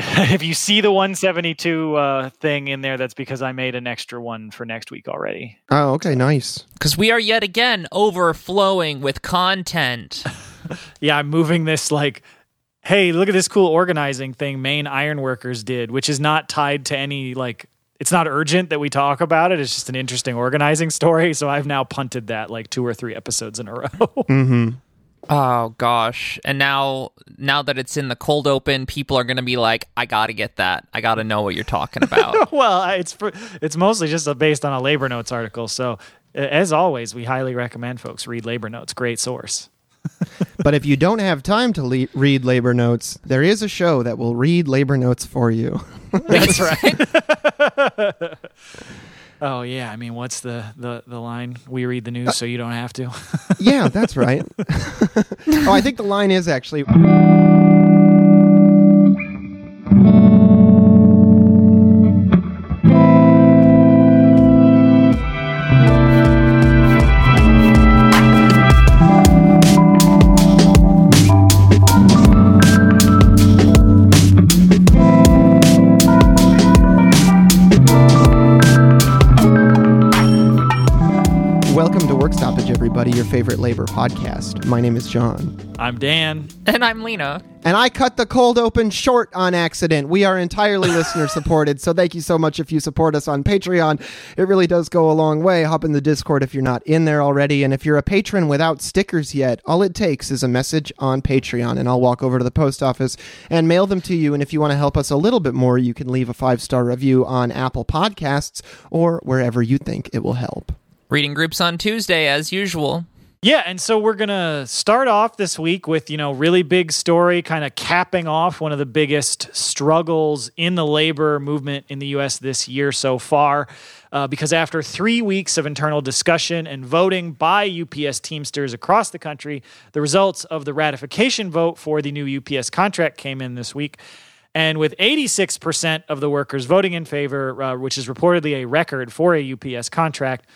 if you see the 172 uh, thing in there, that's because I made an extra one for next week already. Oh, okay, nice. Because we are yet again overflowing with content. yeah, I'm moving this like, hey, look at this cool organizing thing Maine Ironworkers did, which is not tied to any like. It's not urgent that we talk about it. It's just an interesting organizing story. So I've now punted that like two or three episodes in a row. Mm-hmm. Oh gosh. And now now that it's in the cold open, people are going to be like, "I got to get that. I got to know what you're talking about." well, it's it's mostly just based on a labor notes article. So as always, we highly recommend folks read labor notes. Great source. but if you don't have time to le- read labor notes, there is a show that will read labor notes for you. That's right. Oh yeah, I mean, what's the, the the line? We read the news uh, so you don't have to. yeah, that's right. oh, I think the line is actually. Everybody, your favorite labor podcast. My name is John. I'm Dan. And I'm Lina. And I cut the cold open short on accident. We are entirely listener supported, so thank you so much if you support us on Patreon. It really does go a long way. Hop in the Discord if you're not in there already. And if you're a patron without stickers yet, all it takes is a message on Patreon, and I'll walk over to the post office and mail them to you. And if you want to help us a little bit more, you can leave a five star review on Apple Podcasts or wherever you think it will help. Reading groups on Tuesday, as usual. Yeah, and so we're going to start off this week with, you know, really big story kind of capping off one of the biggest struggles in the labor movement in the US this year so far. Uh, because after three weeks of internal discussion and voting by UPS Teamsters across the country, the results of the ratification vote for the new UPS contract came in this week. And with 86% of the workers voting in favor, uh, which is reportedly a record for a UPS contract,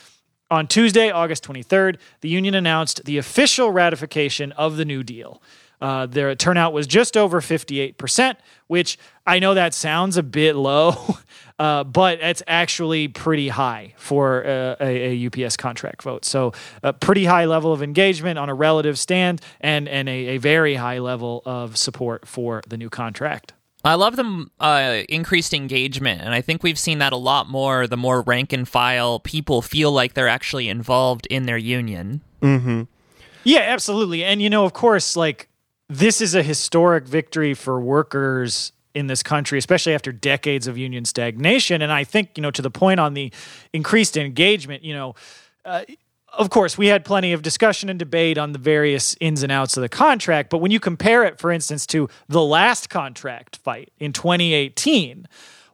on Tuesday, August 23rd, the union announced the official ratification of the New Deal. Uh, their turnout was just over 58%, which I know that sounds a bit low, uh, but it's actually pretty high for uh, a, a, UPS contract vote. So, a pretty high level of engagement on a relative stand and, and a, a very high level of support for the new contract. I love the uh, increased engagement, and I think we've seen that a lot more the more rank and file people feel like they're actually involved in their union. Mm-hmm. Yeah, absolutely. And, you know, of course, like, this is a historic victory for workers in this country, especially after decades of union stagnation. And I think, you know, to the point on the increased engagement, you know, uh, of course, we had plenty of discussion and debate on the various ins and outs of the contract. But when you compare it, for instance, to the last contract fight in 2018,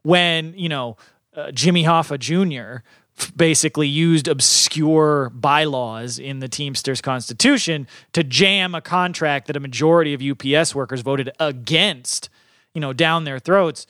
when, you know, uh, Jimmy Hoffa Jr. basically used obscure bylaws in the Teamsters Constitution to jam a contract that a majority of UPS workers voted against, you know, down their throats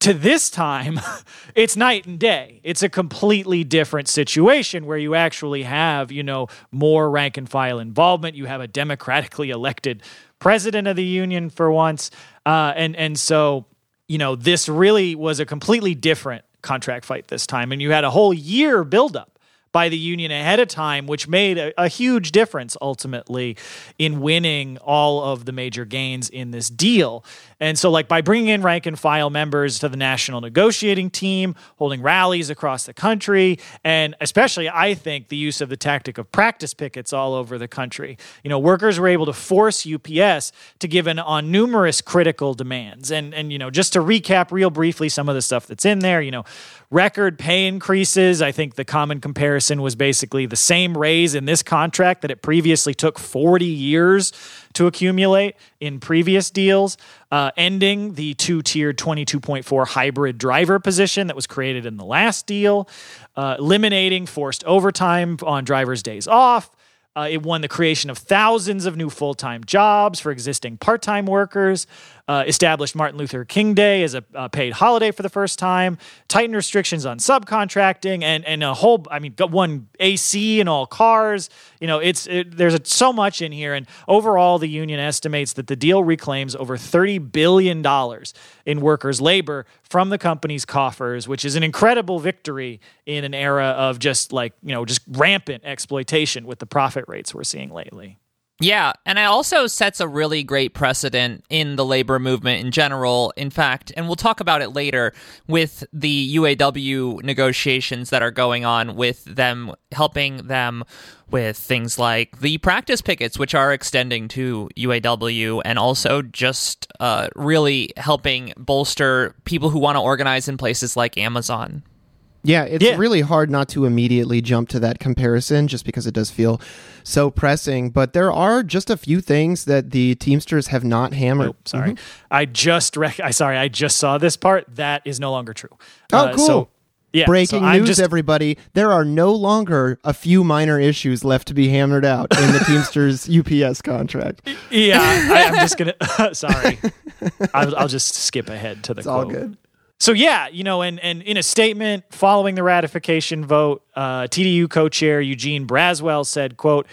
to this time, it's night and day. It's a completely different situation where you actually have, you know, more rank and file involvement. You have a democratically elected president of the union for once, uh, and and so you know this really was a completely different contract fight this time, and you had a whole year buildup by the union ahead of time, which made a, a, huge difference ultimately in winning all of the major gains in this deal. And so, like, by bringing in rank and file members to the national negotiating team, holding rallies across the country, and especially, I think, the use of the tactic of practice pickets all over the country, you know, workers were able to force UPS to give in on numerous critical demands. And, and, you know, just to recap real briefly some of the stuff that's in there, you know, record pay increases. I think the common comparison was basically the same raise in this contract that it previously took 40 years to accumulate in previous deals, uh, ending the two tiered 22.4 hybrid driver position that was created in the last deal, uh, eliminating forced overtime on drivers' days off. Uh, it won the creation of thousands of new full time jobs for existing part time workers. Uh, established Martin Luther King Day as a, paid holiday for the first time, tightened restrictions on subcontracting, and and a whole. I mean, got one AC in all cars. You know, it's it, there's a, so much in here, and overall, the union estimates that the deal reclaims over thirty billion dollars in workers' labor from the company's coffers, which is an incredible victory in an era of just like you know just rampant exploitation with the profit rates we're seeing lately. Yeah, and it also sets a really great precedent in the labor movement in general. In fact, and we'll talk about it later with the UAW negotiations that are going on with them helping them with things like the practice pickets, which are extending to UAW, and also just uh, really helping bolster people who want to organize in places like Amazon. Yeah, it's yeah. really hard not to immediately jump to that comparison just because it does feel so pressing. But there are just a few things that the Teamsters have not hammered. Oh, sorry. Mm-hmm. I just rec- I sorry, I just saw this part. That is no longer true. Oh, uh, cool. So, yeah, Breaking so news, just... everybody. There are no longer a few minor issues left to be hammered out in the Teamsters UPS contract. Yeah, I, am just going to. sorry. I'll, I'll, just skip ahead to the it's quote. all good. So yeah, you know, and and in a statement following the ratification vote, uh, TDU co-chair Eugene Braswell said, "quote."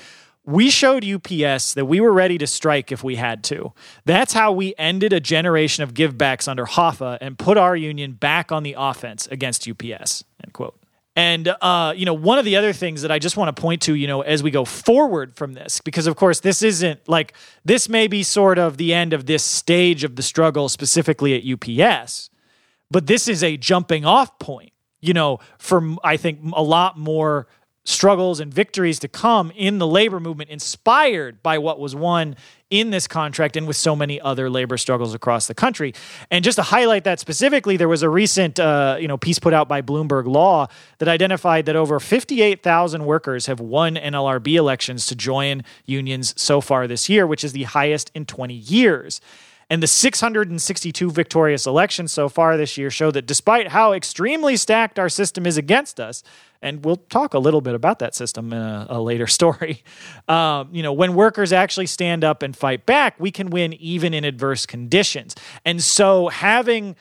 We showed UPS that we were ready to strike if we had to. That's how we ended a generation of givebacks under Hoffa and put our union back on the offense against UPS. End quote. And uh, you know, one of the other things that I just want to point to, you know, as we go forward from this, because of course this isn't like this may be sort of the end of this stage of the struggle specifically at UPS but this is a jumping off point, you know, for I think a lot more struggles and victories to come in the labor movement inspired by what was won in this contract and with so many other labor struggles across the country. And just to highlight that specifically there was a recent uh, you know piece put out by bloomberg law that identified that over 58000 workers have won nlrb elections to join unions so far this year which is the highest in 20 years and the 662 victorious elections so far this year show that despite how extremely stacked our system is against us, and we'll talk a little bit about that system in a, a later story. Um, you know, when workers actually stand up and fight back, we can win even in adverse conditions. And so having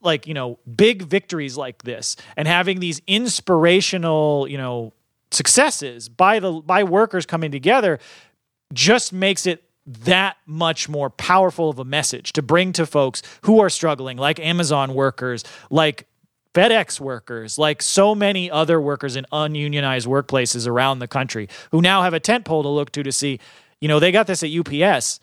like, you know, big victories like this and having these inspirational, you know, successes by the by workers coming together just makes it that much more powerful of a message to bring to folks who are struggling, like Amazon workers, like FedEx workers, like so many other workers in ununionized workplaces around the country who now have a tent pole to look to to see, you know, they got this at UPS.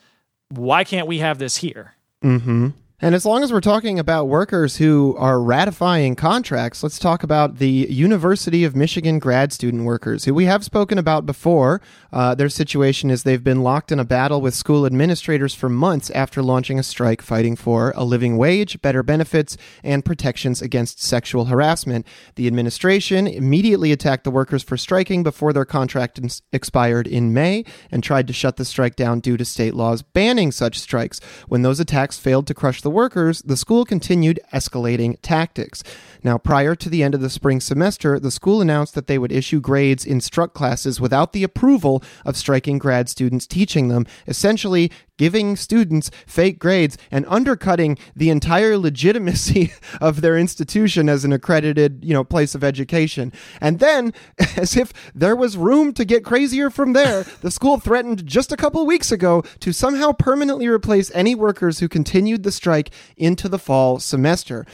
Why can't we have this here? Mm-hmm. And as long as we're talking about workers who are ratifying contracts, let's talk about the University of Michigan grad student workers, who we have spoken about before. Uh, their situation is they've been locked in a battle with school administrators for months after launching a strike fighting for a living wage, better benefits, and protections against sexual harassment. The administration immediately attacked the workers for striking before their contract ins- expired in May and tried to shut the strike down due to state laws banning such strikes. When those attacks failed to crush the workers, the school continued escalating tactics. Now, prior to the end of the spring semester, the school announced that they would issue grades in struck classes without the approval of striking grad students teaching them, essentially giving students fake grades and undercutting the entire legitimacy of their institution as an accredited, you know, place of education. And then, as if there was room to get crazier from there, the school threatened just a couple weeks ago to somehow permanently replace any workers who continued the strike into the fall semester.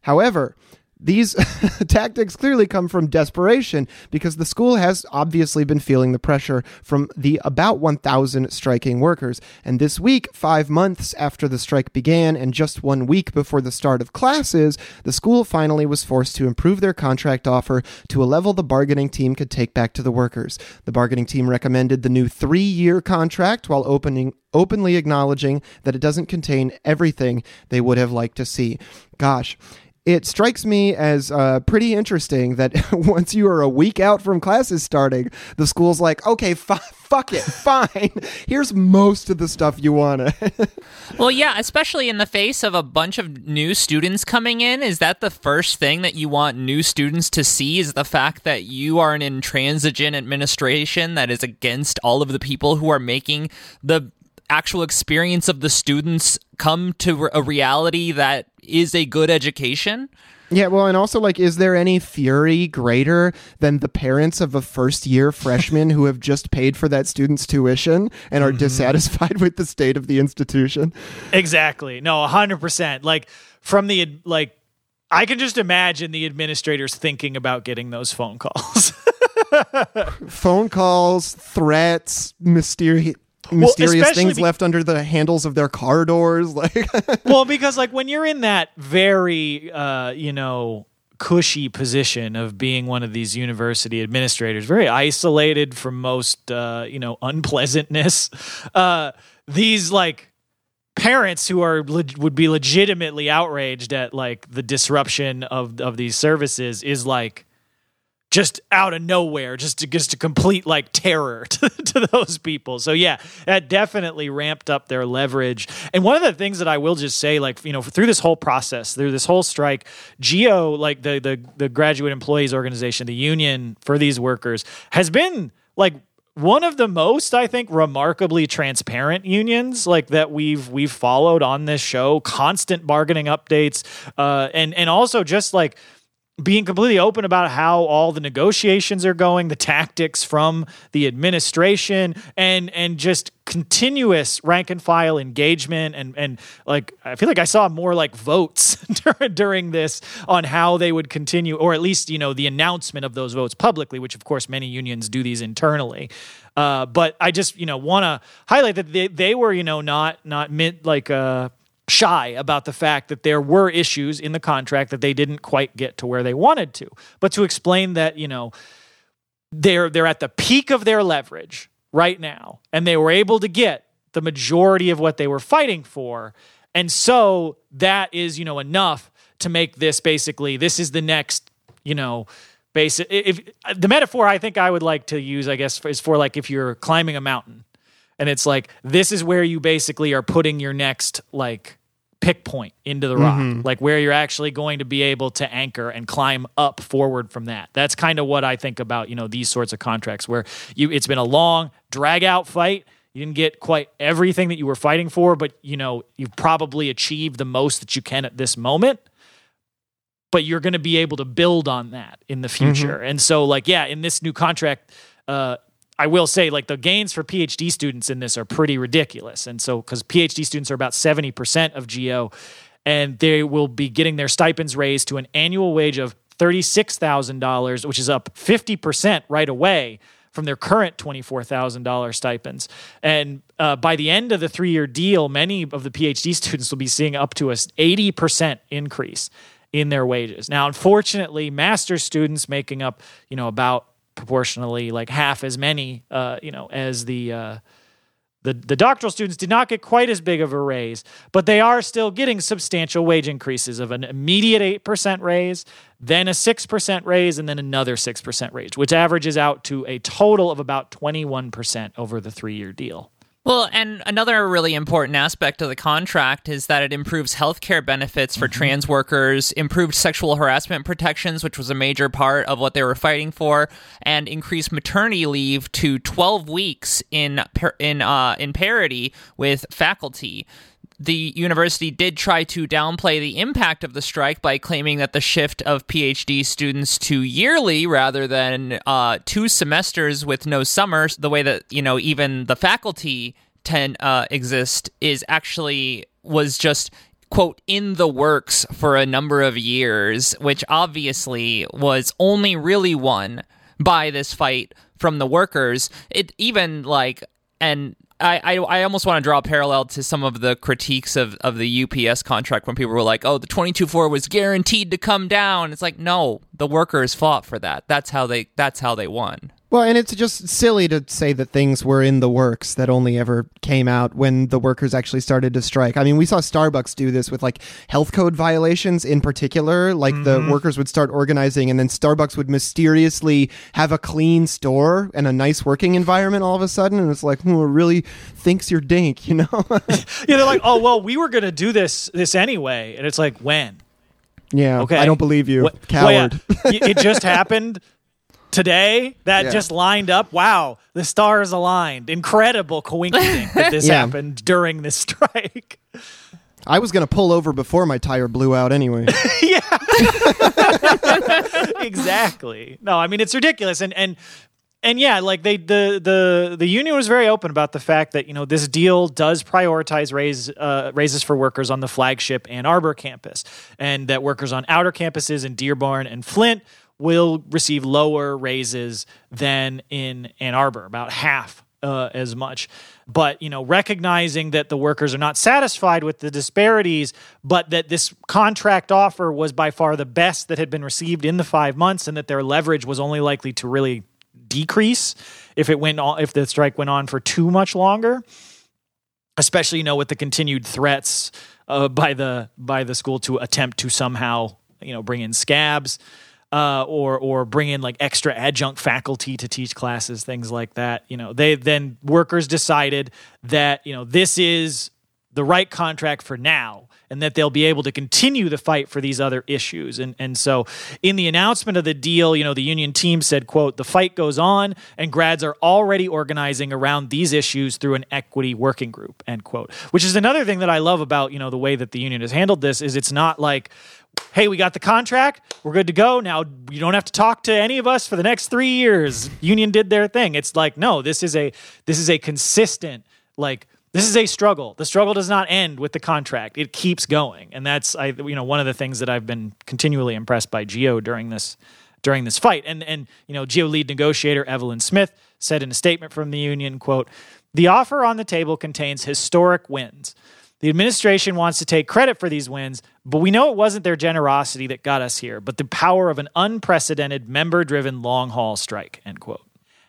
However, these tactics clearly come from desperation because the school has obviously been feeling the pressure from the about 1,000 striking workers. And this week, five months after the strike began and just one week before the start of classes, the school finally was forced to improve their contract offer to a level the bargaining team could take back to the workers. The bargaining team recommended the new three year contract while opening openly acknowledging that it doesn't contain everything they would have liked to see. Gosh, it strikes me as uh, pretty interesting that once you are a week out from classes starting, the school's like, okay, f- fuck it, fine. Here's most of the stuff you want well, yeah, especially in the face of a bunch of new students coming in. Is that the first thing that you want new students to see? Is the fact that you are an intransigent administration that is against all of the people who are making the actual experience of the students come to a reality that is a good education. Yeah, well, and also, like, is there any fury greater than the parents of a first year freshman who have just paid for that student's tuition and are mm-hmm. dissatisfied with the state of the institution? Exactly. No, 100%. Like, from the, like, I can just imagine the administrators thinking about getting those phone calls. phone calls, threats, mysterious mysterious well, things be- left under the handles of their car doors like well because like when you're in that very uh you know cushy position of being one of these university administrators very isolated from most uh you know unpleasantness uh these like parents who are would be legitimately outraged at like the disruption of of these services is like just out of nowhere, just to just a complete like terror to, to those people. So yeah, that definitely ramped up their leverage. And one of the things that I will just say, like you know, through this whole process, through this whole strike, GEO, like the the the graduate employees organization, the union for these workers, has been like one of the most i think remarkably transparent unions like that we've we've followed on this show constant bargaining updates uh, and and also just like being completely open about how all the negotiations are going, the tactics from the administration, and and just continuous rank and file engagement and and like I feel like I saw more like votes during this on how they would continue, or at least you know the announcement of those votes publicly, which of course many unions do these internally. Uh, but I just you know want to highlight that they, they were you know not not mid like uh shy about the fact that there were issues in the contract that they didn't quite get to where they wanted to. But to explain that, you know, they're they're at the peak of their leverage right now and they were able to get the majority of what they were fighting for. And so that is, you know, enough to make this basically this is the next, you know, basic if the metaphor I think I would like to use I guess is for like if you're climbing a mountain and it's like this is where you basically are putting your next like pick point into the rock, mm-hmm. like where you're actually going to be able to anchor and climb up forward from that. That's kind of what I think about, you know, these sorts of contracts where you it's been a long drag out fight. You didn't get quite everything that you were fighting for, but you know, you've probably achieved the most that you can at this moment. But you're going to be able to build on that in the future. Mm-hmm. And so like yeah, in this new contract uh I will say, like the gains for PhD students in this are pretty ridiculous. And so, because PhD students are about 70% of GEO, and they will be getting their stipends raised to an annual wage of $36,000, which is up 50% right away from their current $24,000 stipends. And uh, by the end of the three year deal, many of the PhD students will be seeing up to a 80% increase in their wages. Now, unfortunately, master's students making up, you know, about proportionally like half as many, uh, you know, as the uh, the the doctoral students did not get quite as big of a raise, but they are still getting substantial wage increases of an immediate eight percent raise, then a six percent raise, and then another six percent raise, which averages out to a total of about twenty one percent over the three year deal. Well, and another really important aspect of the contract is that it improves healthcare benefits for mm-hmm. trans workers, improved sexual harassment protections, which was a major part of what they were fighting for, and increased maternity leave to 12 weeks in in uh, in parity with faculty the university did try to downplay the impact of the strike by claiming that the shift of PhD students to yearly rather than uh, two semesters with no summers, the way that you know even the faculty ten uh, exist, is actually was just quote in the works for a number of years, which obviously was only really won by this fight from the workers. It even like and I, I, I almost want to draw a parallel to some of the critiques of, of the UPS contract when people were like, oh, the 22.4 was guaranteed to come down. It's like, no, the workers fought for that. That's how they that's how they won. Well, and it's just silly to say that things were in the works that only ever came out when the workers actually started to strike. I mean, we saw Starbucks do this with like health code violations in particular. Like mm-hmm. the workers would start organizing, and then Starbucks would mysteriously have a clean store and a nice working environment all of a sudden. And it's like, who hmm, really thinks you're dink, you know? yeah, they're like, oh, well, we were going to do this this anyway. And it's like, when? Yeah. Okay. I don't believe you. What, Coward. Well, yeah, it just happened today that Yeah. just lined up. Wow, the stars aligned. Incredible coincidence that this Yeah. happened during this strike. I was going to pull over before my tire blew out anyway. Yeah. exactly. No, I mean it's ridiculous, and and and yeah, like they the the the union was very open about the fact that you know this deal does prioritize raise uh, raises for workers on the flagship Ann Arbor campus, and that workers on outer campuses in Dearborn and Flint will receive lower raises than in Ann Arbor, about half uh, as much. But you know, recognizing that the workers are not satisfied with the disparities, but that this contract offer was by far the best that had been received in the five months, and that their leverage was only likely to really decrease if it went on, if the strike went on for too much longer. Especially, you know, with the continued threats uh, by the by the school to attempt to somehow, you know, bring in scabs uh, or or bring in like extra adjunct faculty to teach classes, things like that. You know, they then workers decided that you know this is the right contract for now, and that they'll be able to continue the fight for these other issues. And and so in the announcement of the deal, you know, the union team said, "quote The fight goes on, and grads are already organizing around these issues through an equity working group." End quote. Which is another thing that I love about you know the way that the union has handled this is it's not like hey, we got the contract. We're good to go. Now you don't have to talk to any of us for the next three years. Union did their thing. It's like, no, this is a this is a consistent, like this is a struggle. The struggle does not end with the contract. It keeps going. And that's I you know, one of the things that I've been continually impressed by GEO during this during this fight. And and you know, GEO lead negotiator Evelyn Smith said in a statement from the union, quote, the offer on the table contains historic wins. The administration wants to take credit for these wins, but we know it wasn't their generosity that got us here, but the power of an unprecedented member driven long haul strike, end quote.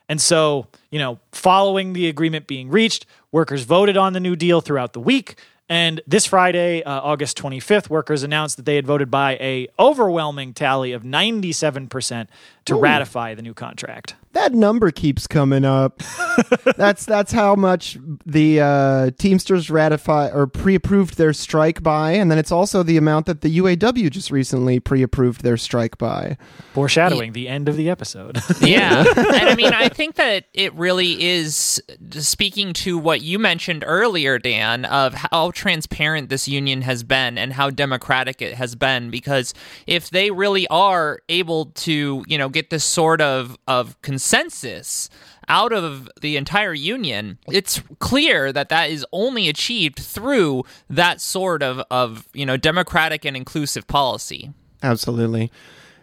And so, you know, following the agreement being reached, workers voted on the new deal throughout the week. And this Friday, uh, August 25th, workers announced that they had voted by a overwhelming tally of 97% to ratify the new contract. that number keeps coming up. that's that's how much the uh, Teamsters ratify or pre-approved their strike by, and then it's also the amount that the UAW just recently pre-approved their strike by. Foreshadowing the end of the episode. Yeah. and I mean, I think that it really is speaking to what you mentioned earlier, Dan, of how transparent this union has been and how democratic it has been. Because if they really are able to, you know, get this sort of, of consensus out of the entire union, it's clear that that is only achieved through that sort of, of you know, democratic and inclusive policy. Absolutely.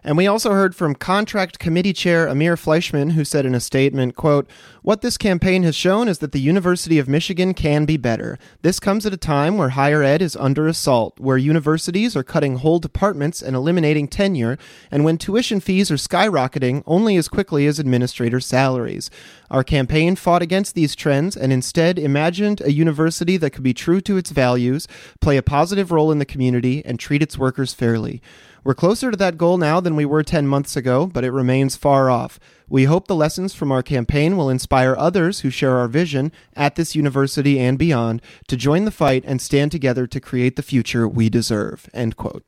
And we also heard from Contract Committee Chair Amir Fleischman, who said in a statement, quote, What this campaign has shown is that the University of Michigan can be better. This comes at a time where higher ed is under assault, where universities are cutting whole departments and eliminating tenure, and when tuition fees are skyrocketing only as quickly as administrators' salaries. Our campaign fought against these trends and instead imagined a university that could be true to its values, play a positive role in the community, and treat its workers fairly. We're closer to that goal now than we were 10 months ago, but it remains far off. We hope the lessons from our campaign will inspire others who share our vision at this university and beyond to join the fight and stand together to create the future we deserve. End quote.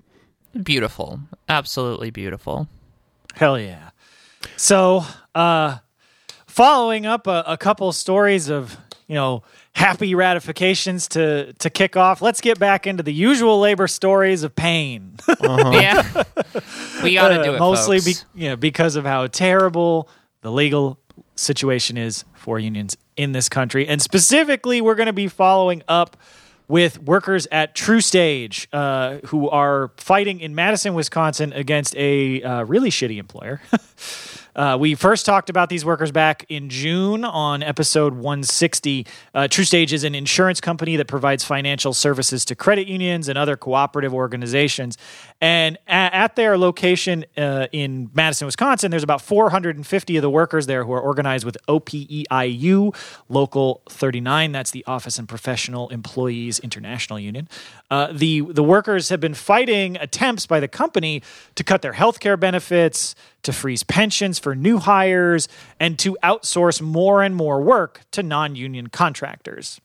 Beautiful. Absolutely beautiful. Hell yeah. So, uh, following up a, a couple stories of, you know, happy ratifications to to kick off, let's get back into the usual labor stories of pain. Yeah. we got to do it. Uh, mostly be, you know, because of how terrible the legal situation is for unions in this country. And specifically, we're going to be following up with workers at TruStage uh, who are fighting in Madison, Wisconsin against a uh, really shitty employer. Uh, we first talked about these workers back in June on episode 160. Uh, TruStage is an insurance company that provides financial services to credit unions and other cooperative organizations. And a- at their location uh, in Madison, Wisconsin, there's about 450 of the workers there who are organized with OPEIU Local 39. That's the Office and Professional Employees International Union. Uh, the the workers have been fighting attempts by the company to cut their health care benefits, to freeze pensions for new hires, and to outsource more and more work to non union contractors.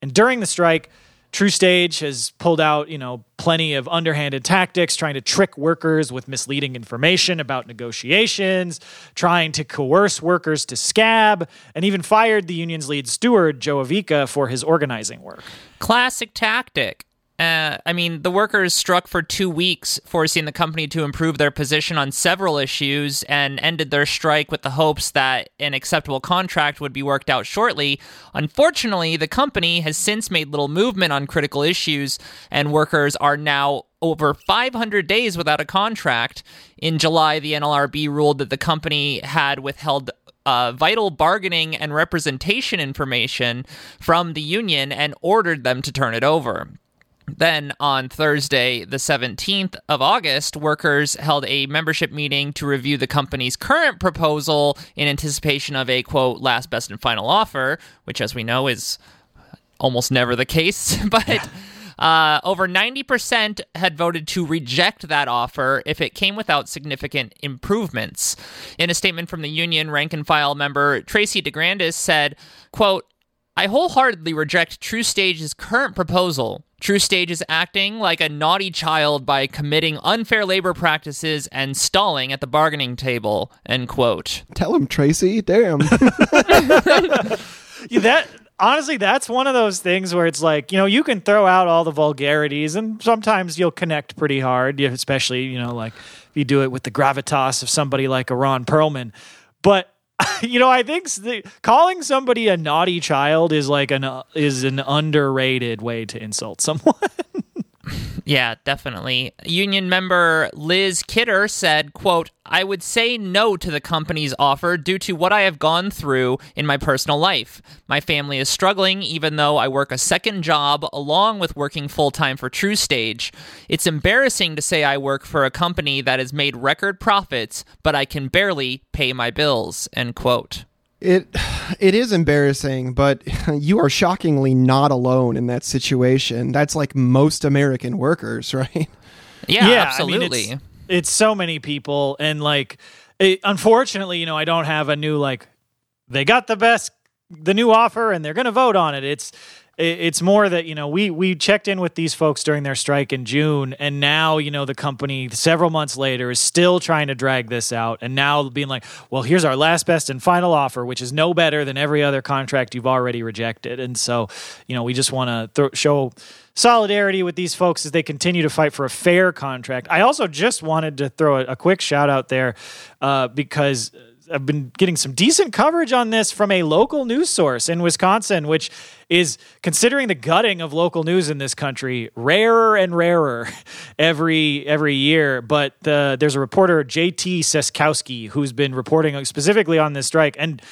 And during the strike, TruStage has pulled out, you know, plenty of underhanded tactics, trying to trick workers with misleading information about negotiations, trying to coerce workers to scab, and even fired the union's lead steward, Joe Avica, for his organizing work. Classic tactic. Uh, I mean, the workers struck for two weeks, forcing the company to improve their position on several issues and ended their strike with the hopes that an acceptable contract would be worked out shortly. Unfortunately, the company has since made little movement on critical issues, and workers are now over 500 days without a contract. In July, the NLRB ruled that the company had withheld uh, vital bargaining and representation information from the union and ordered them to turn it over. Then on Thursday, the 17th of August, workers held a membership meeting to review the company's current proposal in anticipation of a quote, last, best, and final offer, which, as we know, is almost never the case. but. Uh, over 90% had voted to reject that offer if it came without significant improvements. In a statement from the union, rank and file member Tracy DeGrandis said, quote, I wholeheartedly reject TruStage's current proposal. TruStage is acting like a naughty child by committing unfair labor practices and stalling at the bargaining table. End quote. Tell him, Tracy. Damn. Yeah, that honestly, that's one of those things where it's like, you know, you can throw out all the vulgarities and sometimes you'll connect pretty hard, especially, you know, like if you do it with the gravitas of somebody like a Ron Perlman. But you know, I think the, calling somebody a naughty child is like an uh, is an underrated way to insult someone. Yeah, definitely. Union member Liz Kidder said, quote, I would say no to the company's offer due to what I have gone through in my personal life. My family is struggling even though I work a second job along with working full-time for TruStage. It's embarrassing to say I work for a company that has made record profits, but I can barely pay my bills, end quote. It it is embarrassing, but you are shockingly not alone in that situation. That's like most American workers, right? Yeah, Yeah, I absolutely. mean, it's, it's so many people, and like, it, unfortunately, you know, I don't have a new like. They got the best, the new offer, and they're going to vote on it. It's it- it's more that you know we we checked in with these folks during their strike in June, and now you know the company several months later is still trying to drag this out, and now being like, well, here's our last, best, and final offer, which is no better than every other contract you've already rejected, and so you know we just want to th- show solidarity with these folks as they continue to fight for a fair contract. I also just wanted to throw a, a quick shout out there uh, because I've been getting some decent coverage on this from a local news source in Wisconsin, which is considering the gutting of local news in this country rarer and rarer every every year. But uh, there's a reporter JT Seskowski who's been reporting specifically on this strike and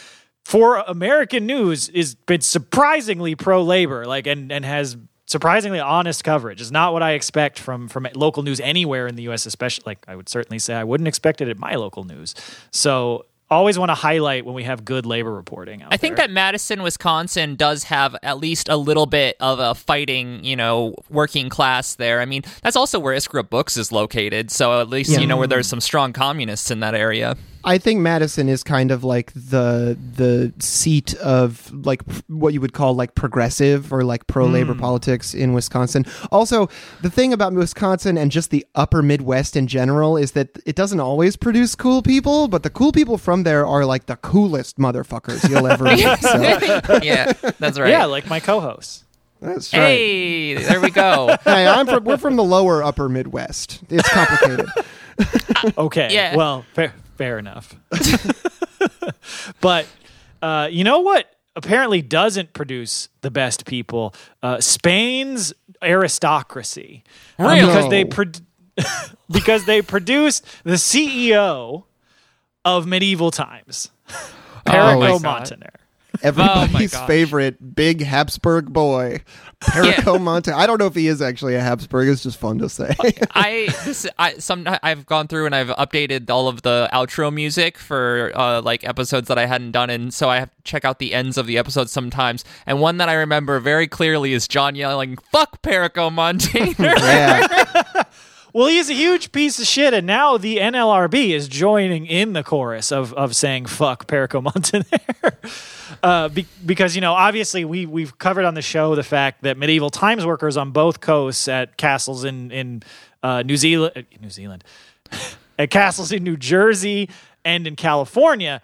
for American news is been surprisingly pro labor, like and and has surprisingly honest coverage. Is not what I expect from from local news anywhere in the U.S. Especially, like I would certainly say I wouldn't expect it at my local news. So always want to highlight when we have good labor reporting. Out I think there. that Madison, Wisconsin does have at least a little bit of a fighting, you know, working class there. I mean, that's also where Iskra Books is located, so at least you know where there's some strong communists in that area. I think Madison is kind of like the the seat of like what you would call like progressive or like pro labor hmm. politics in Wisconsin. Also, the thing about Wisconsin and just the upper Midwest in general is that it doesn't always produce cool people, but the cool people from there are like the coolest motherfuckers you'll ever meet. So yeah, that's right. yeah, like my co-hosts. that's right. Hey, there we go. Hey, I'm from we're from the lower upper Midwest. It's complicated. Okay. Yeah. Well, fair, fair enough. but uh, you know what? Apparently, doesn't produce the best people. Uh, Spain's aristocracy, Really? because they pro- because they produced the CEO of medieval times, Perico God. Montaner. Everybody's gosh. favorite big Habsburg boy, Perico Monte. I don't know if he is actually a Habsburg. It's just fun to say. I this I some I've gone through and I've updated all of the outro music for uh, like episodes that I hadn't done, and so I have to check out the ends of the episodes sometimes. And one that I remember very clearly is John yelling "Fuck Perico Monte." yeah, Well, he's a huge piece of shit, and now the NLRB is joining in the chorus of of saying "fuck Perico Montaner," uh, be, because you know obviously we we've covered on the show the fact that medieval times workers on both coasts at castles in in uh, New Zealand, uh, New Zealand, at castles in New Jersey and in California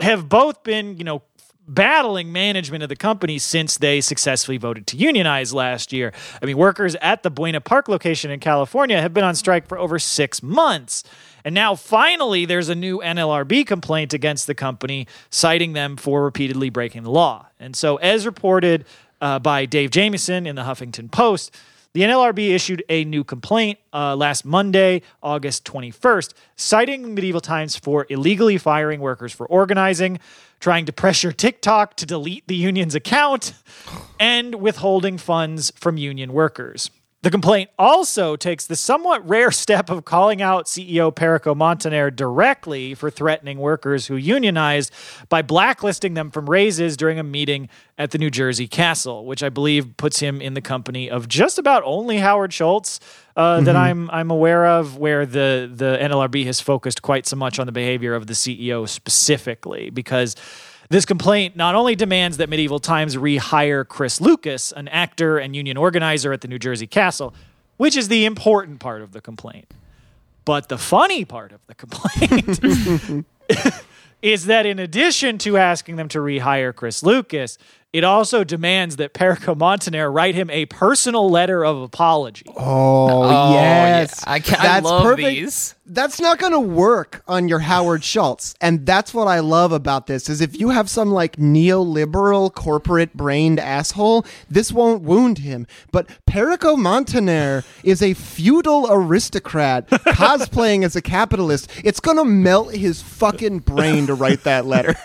have both been you know battling management of the company since they successfully voted to unionize last year. I mean, workers at the Buena Park location in California have been on strike for over six months. And now finally, there's a new NLRB complaint against the company, citing them for repeatedly breaking the law. And so, as reported uh, by Dave Jamieson in the Huffington Post, the NLRB issued a new complaint uh, last Monday, August 21st, citing Medieval Times for illegally firing workers for organizing, trying to pressure TikTok to delete the union's account, and withholding funds from union workers. The complaint also takes the somewhat rare step of calling out CEO Perico Montaner directly for threatening workers who unionized by blacklisting them from raises during a meeting at the New Jersey Castle, which I believe puts him in the company of just about only Howard Schultz uh, that I'm I'm aware of, where the the NLRB has focused quite so much on the behavior of the CEO specifically, because this complaint not only demands that Medieval Times rehire Chris Lucas, an actor and union organizer at the New Jersey Castle, which is the important part of the complaint, but the funny part of the complaint is that in addition to asking them to rehire Chris Lucas, it also demands that Perico Montaner write him a personal letter of apology. Oh, Oh, yes. yeah. I ca- I love these. That's not going to work on your Howard Schultz. And that's what I love about this is if you have some like neoliberal corporate brained asshole, this won't wound him. But Perico Montaner is a feudal aristocrat cosplaying as a capitalist. It's going to melt his fucking brain to write that letter.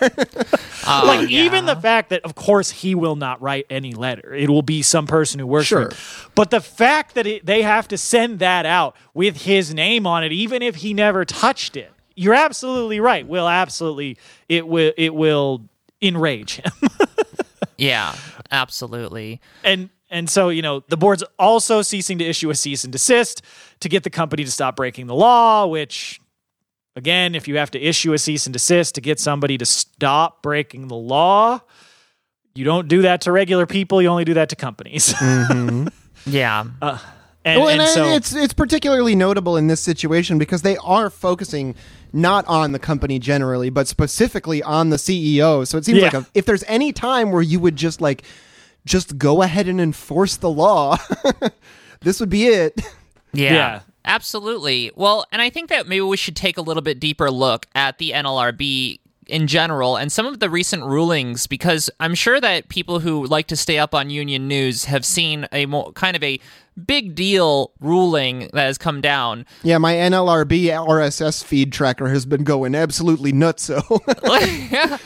Oh, like yeah. even the fact that of course he will not write any letter it will be some person who works Sure. for him but the fact that it, they have to send that out with his name on it even if he never touched it. You're absolutely right. Will absolutely it will it will enrage him. Yeah, absolutely. and and so you know the board's also ceasing to issue a cease and desist to get the company to stop breaking the law which again if you have to issue a cease and desist to get somebody to stop breaking the law you don't do that to regular people you only do that to companies. Mm-hmm. Yeah. Uh, and, well, and, and so it's it's particularly notable in this situation because they are focusing not on the company generally, but specifically on the CEO. So it seems Yeah. like a, if there's any time where you would just like just go ahead and enforce the law, this would be it. Yeah. Yeah. Absolutely. Well, and I think that maybe we should take a little bit deeper look at the NLRB in general and some of the recent rulings because I'm sure that people who like to stay up on union news have seen a more kind of a big deal ruling that has come down. Yeah, my NLRB RSS feed tracker has been going absolutely nuts. So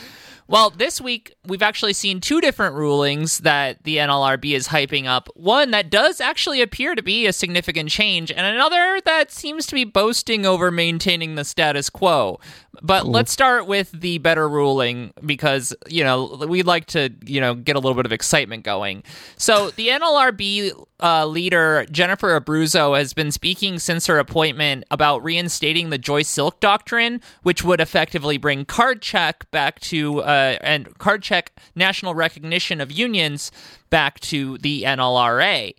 Well, this week we've actually seen two different rulings that the NLRB is hyping up. One that does actually appear to be a significant change, and another that seems to be boasting over maintaining the status quo. But let's start with the better ruling because, you know, we'd like to, you know, get a little bit of excitement going. So the NLRB uh, leader, Jennifer Abruzzo, has been speaking since her appointment about reinstating the Joy Silk Doctrine, which would effectively bring card check back to, uh, and card check national recognition of unions back to the NLRA.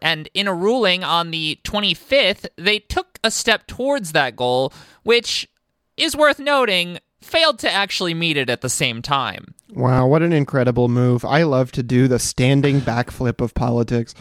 And in a ruling on the 25th, they took a step towards that goal, which is worth noting failed to actually meet it at the same time. wow, what an incredible move! I love to do the standing backflip of politics.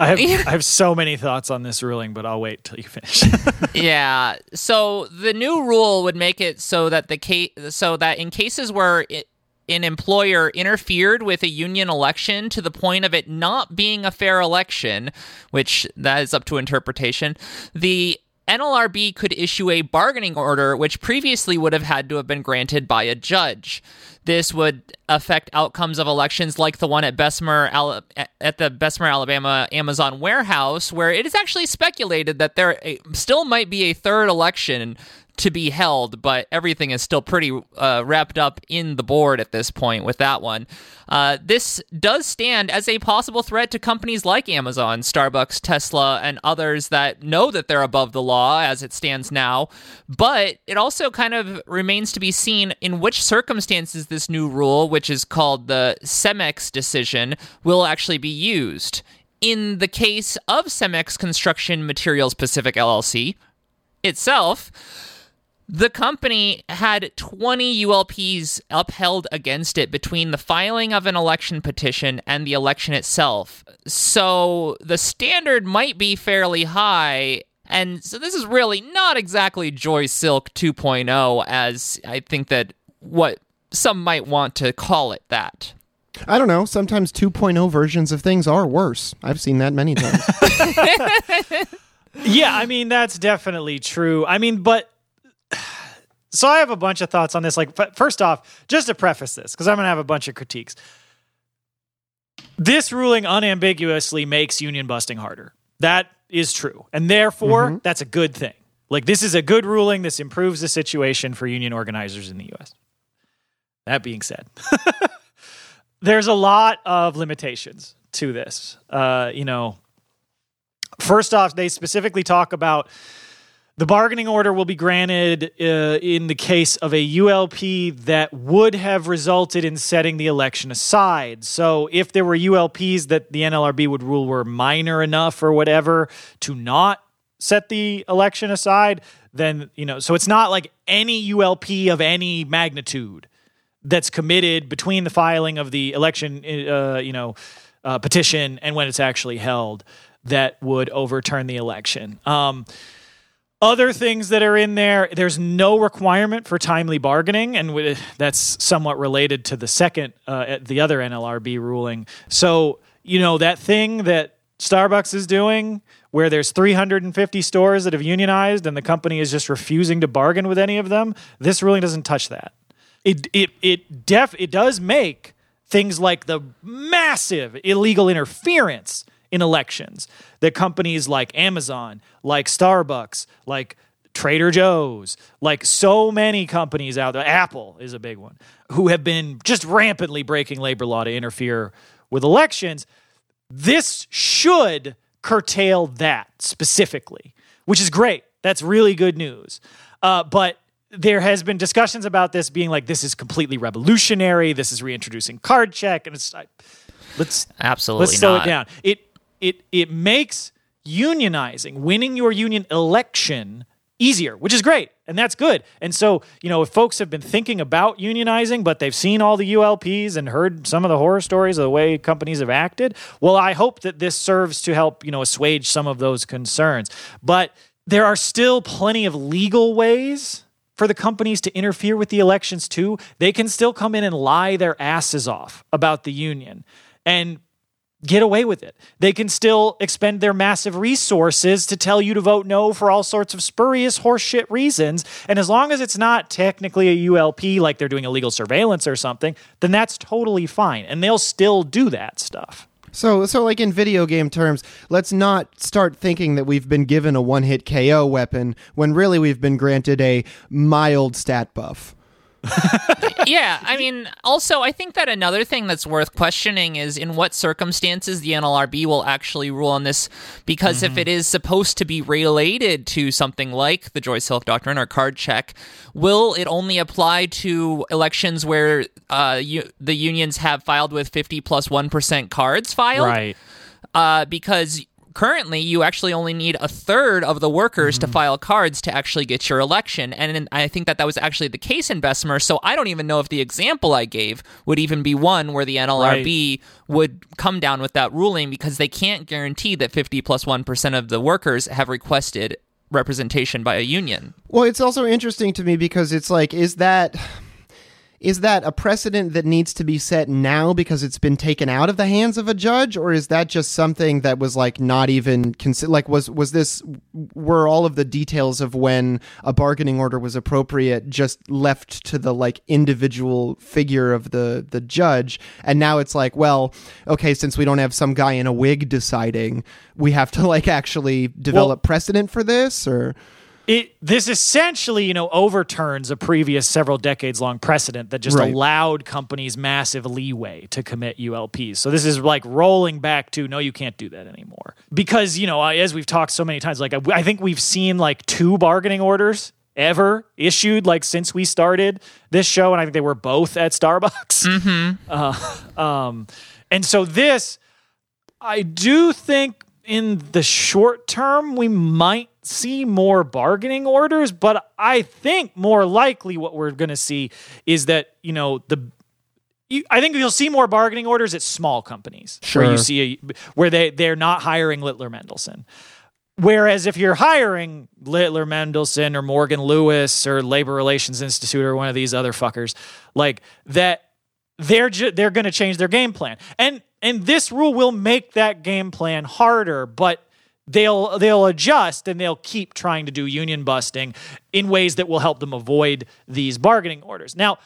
I have, I have so many thoughts on this ruling but i'll wait till you finish yeah. So the new rule would make it so that the case, so that in cases where it, an employer interfered with a union election to the point of it not being a fair election, which that is up to interpretation, the NLRB could issue a bargaining order which previously would have had to have been granted by a judge. This would affect outcomes of elections like the one at Bessemer at the Bessemer, Alabama Amazon warehouse, where it is actually speculated that there still might be a third election to be held, but everything is still pretty uh, wrapped up in the board at this point with that one. Uh, this does stand as a possible threat to companies like Amazon, Starbucks, Tesla, and others that know that they're above the law as it stands now. But it also kind of remains to be seen in which circumstances this new rule, which is called the Cemex decision, will actually be used. In the case of Cemex Construction Materials Pacific LLC itself, the company had 20 ULPs upheld against it between the filing of an election petition and the election itself. So the standard might be fairly high. And so this is really not exactly Joy Silk 2.0, as I think that what some might want to call it that. I don't know. Sometimes 2.0 versions of things are worse. I've seen that many times. yeah, I mean, that's definitely true. I mean, but so I have a bunch of thoughts on this. Like, first off, just to preface this, because I'm going to have a bunch of critiques. This ruling unambiguously makes union busting harder. That is true. And therefore, mm-hmm. that's a good thing. Like, this is a good ruling. This improves the situation for union organizers in the US. That being said, there's a lot of limitations to this. Uh, you know, first off, they specifically talk about the bargaining order will be granted uh, in the case of a ULP that would have resulted in setting the election aside. So, if there were ULPs that the NLRB would rule were minor enough or whatever to not set the election aside, then, you know, so it's not like any ULP of any magnitude that's committed between the filing of the election, uh, you know, uh, petition and when it's actually held that would overturn the election. Um, other things that are in there, there's no requirement for timely bargaining, and that's somewhat related to the second, uh, the other NLRB ruling. So, you know, that thing that Starbucks is doing, where there's 350 stores that have unionized and the company is just refusing to bargain with any of them, this ruling doesn't touch that. It it it def it does make things like the massive illegal interference in elections that companies like Amazon, like Starbucks, like Trader Joe's, like so many companies out there, Apple is a big one, who have been just rampantly breaking labor law to interfere with elections. This should curtail that specifically, which is great. That's really good news. Uh, but there has been discussions about this being like this is completely revolutionary. This is reintroducing card check, and it's let's absolutely let's slow not. it down. It it it makes unionizing, winning your union election easier, which is great. And that's good. And so, you know, if folks have been thinking about unionizing, but they've seen all the ULPs and heard some of the horror stories of the way companies have acted, well, I hope that this serves to help, you know, assuage some of those concerns. But there are still plenty of legal ways for the companies to interfere with the elections too. They can still come in and lie their asses off about the union. And get away with it. They can still expend their massive resources to tell you to vote no for all sorts of spurious horseshit reasons. And as long as it's not technically a ULP, like they're doing illegal surveillance or something, then that's totally fine. And they'll still do that stuff. So, so like in video game terms, let's not start thinking that we've been given a one-hit KO weapon when really we've been granted a mild stat buff. Yeah, I mean, also, I think that another thing that's worth questioning is in what circumstances the NLRB will actually rule on this, because mm-hmm. if it is supposed to be related to something like the Joy Silk Doctrine or card check, will it only apply to elections where uh, you, the unions have filed with 50 plus 1 cards filed? Right. Uh, because currently you actually only need a third of the workers mm-hmm. to file cards to actually get your election. And I think that that was actually the case in Bessemer. So I don't even know if the example I gave would even be one where the NLRB right. would come down with that ruling because they can't guarantee that 50 plus 1 of the workers have requested representation by a union. Well, it's also interesting to me because it's like, is that is that a precedent that needs to be set now because it's been taken out of the hands of a judge? Or is that just something that was like not even consider like was was this were all of the details of when a bargaining order was appropriate just left to the like individual figure of the the judge? And now it's like well okay since we don't have some guy in a wig deciding we have to like actually develop well, precedent for this? Or it this essentially you know overturns a previous several decades long precedent that just Right. allowed companies massive leeway to commit ULPs. So this is like rolling back to no, you can't do that anymore because you know as we've talked so many times, like I, I think we've seen like two bargaining orders ever issued like since we started this show, and I think they were both at Starbucks. Uh, um, and so this, I do think in the short term we might see more bargaining orders, but I think more likely what we're going to see is that you know the. You, I think you'll see more bargaining orders at small companies where Sure. you see a, where they they're not hiring Littler Mendelson. Whereas if you're hiring Littler Mendelson or Morgan Lewis or Labor Relations Institute or one of these other fuckers, like that, they're ju- they're going to change their game plan, and and this rule will make that game plan harder, but they'll they'll adjust and they'll keep trying to do union busting in ways that will help them avoid these bargaining orders. Now,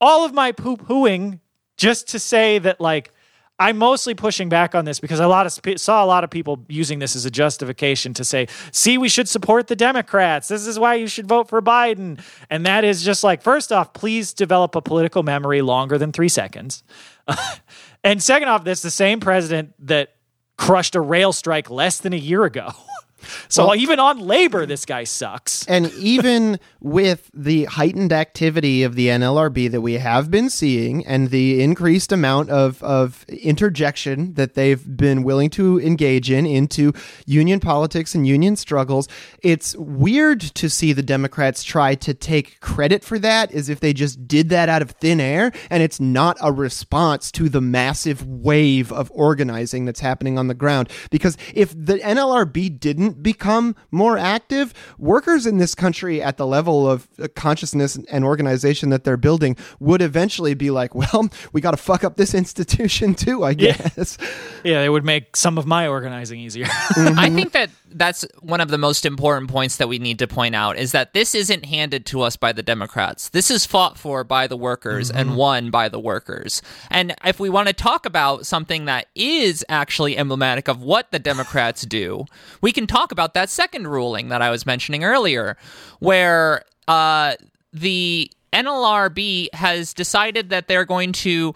all of my poo pooing just to say that like I'm mostly pushing back on this because a lot of saw a lot of people using this as a justification to say, "See, we should support the Democrats. This is why you should vote for Biden." And that is just like, first off, please develop a political memory longer than three seconds, and second off, this the same president that crushed a rail strike less than a year ago. So even on labor, this guy sucks. And even with the heightened activity of the NLRB that we have been seeing and the increased amount of, of interjection that they've been willing to engage in into union politics and union struggles, it's weird to see the Democrats try to take credit for that as if they just did that out of thin air. And it's not a response to the massive wave of organizing that's happening on the ground. Because if the NLRB didn't become more active, workers in this country at the level of uh, consciousness and organization that they're building would eventually be like, well, we got to fuck up this institution too, I guess. Yeah, it would make some of my organizing easier. I think that that's one of the most important points that we need to point out is that this isn't handed to us by the Democrats. This is fought for by the workers and won by the workers. And if we want to talk about something that is actually emblematic of what the Democrats do, we can talk about that second ruling that I was mentioning earlier, where uh, the NLRB has decided that they're going to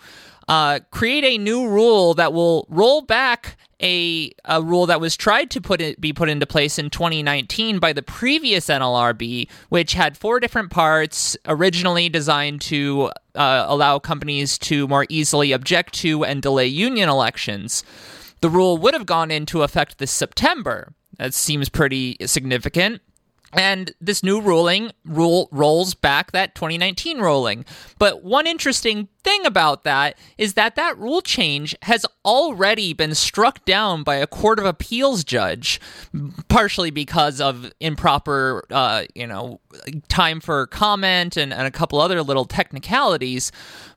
uh, create a new rule that will roll back a, a rule that was tried to put it, be put into place in 2019 by the previous NLRB, which had four different parts originally designed to uh, allow companies to more easily object to and delay union elections. The rule would have gone into effect this September. That seems pretty significant. And this new ruling rule rolls back that 2019 ruling. But one interesting thing about that is that that rule change has already been struck down by a court of appeals judge, partially because of improper, uh, you know, time for comment and, and a couple other little technicalities.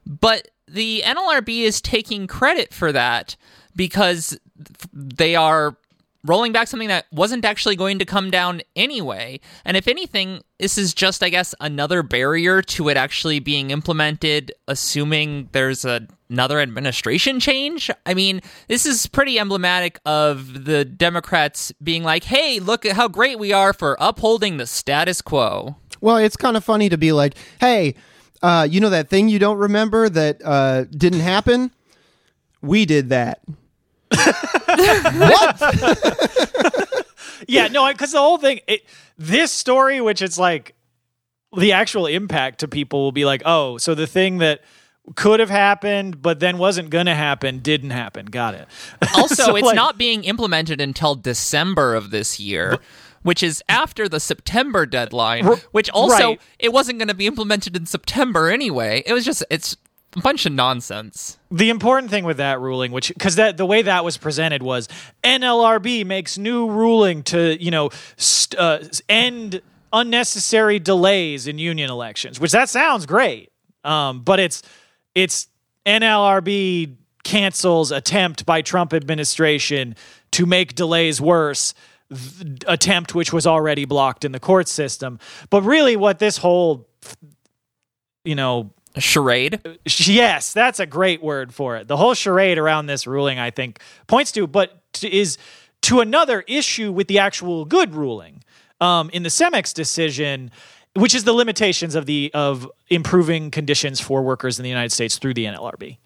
But the NLRB is taking credit for that because they are rolling back something that wasn't actually going to come down anyway. And if anything, this is just, I guess, another barrier to it actually being implemented, assuming there's a, another administration change. I mean, this is pretty emblematic of the Democrats being like, hey, look at how great we are for upholding the status quo. Well, it's kind of funny to be like, hey, uh, you know that thing you don't remember that uh, didn't happen? We did that. What? yeah, no, because the whole thing, it, this story, which it's like the actual impact to people will be like, oh, so the thing that could have happened but then wasn't going to happen didn't happen. Got it. Also, So, it's like- not being implemented until December of this year. Which is after the September deadline, R- which also right. it wasn't going to be implemented in September anyway. It was just it's a bunch of nonsense. The important thing with that ruling, which because that the way that was presented was NLRB makes new ruling to you know st- uh, end unnecessary delays in union elections, which that sounds great, um, but it's it's NLRB cancels attempt by Trump administration to make delays worse. th- attempt which was already blocked in the court system but really what this whole you know Charade. Yes, that's a great word for it. The whole charade around this ruling, I think, points to, but is to another issue with the actual good ruling. Um, in the Cemex decision, which is the limitations of the of improving conditions for workers in the United States through the NLRB,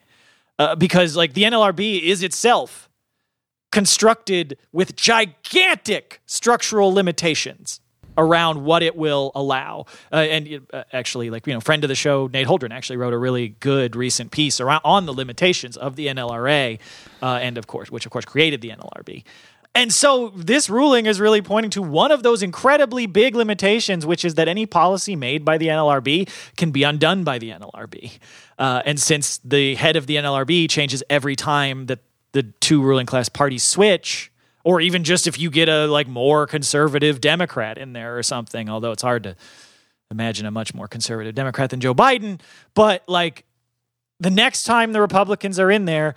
uh, because like the NLRB is itself constructed with gigantic structural limitations around what it will allow. Uh, and uh, actually, like you know, friend of the show Nate Holdren actually wrote a really good recent piece around on the limitations of the NLRA, uh, and of course, which of course created the NLRB. And so this ruling is really pointing to one of those incredibly big limitations, which is that any policy made by the NLRB can be undone by the NLRB. Uh, and since the head of the NLRB changes every time that the two ruling class parties switch, or even just if you get a like more conservative Democrat in there or something, although it's hard to imagine a much more conservative Democrat than Joe Biden, but like the next time the Republicans are in there,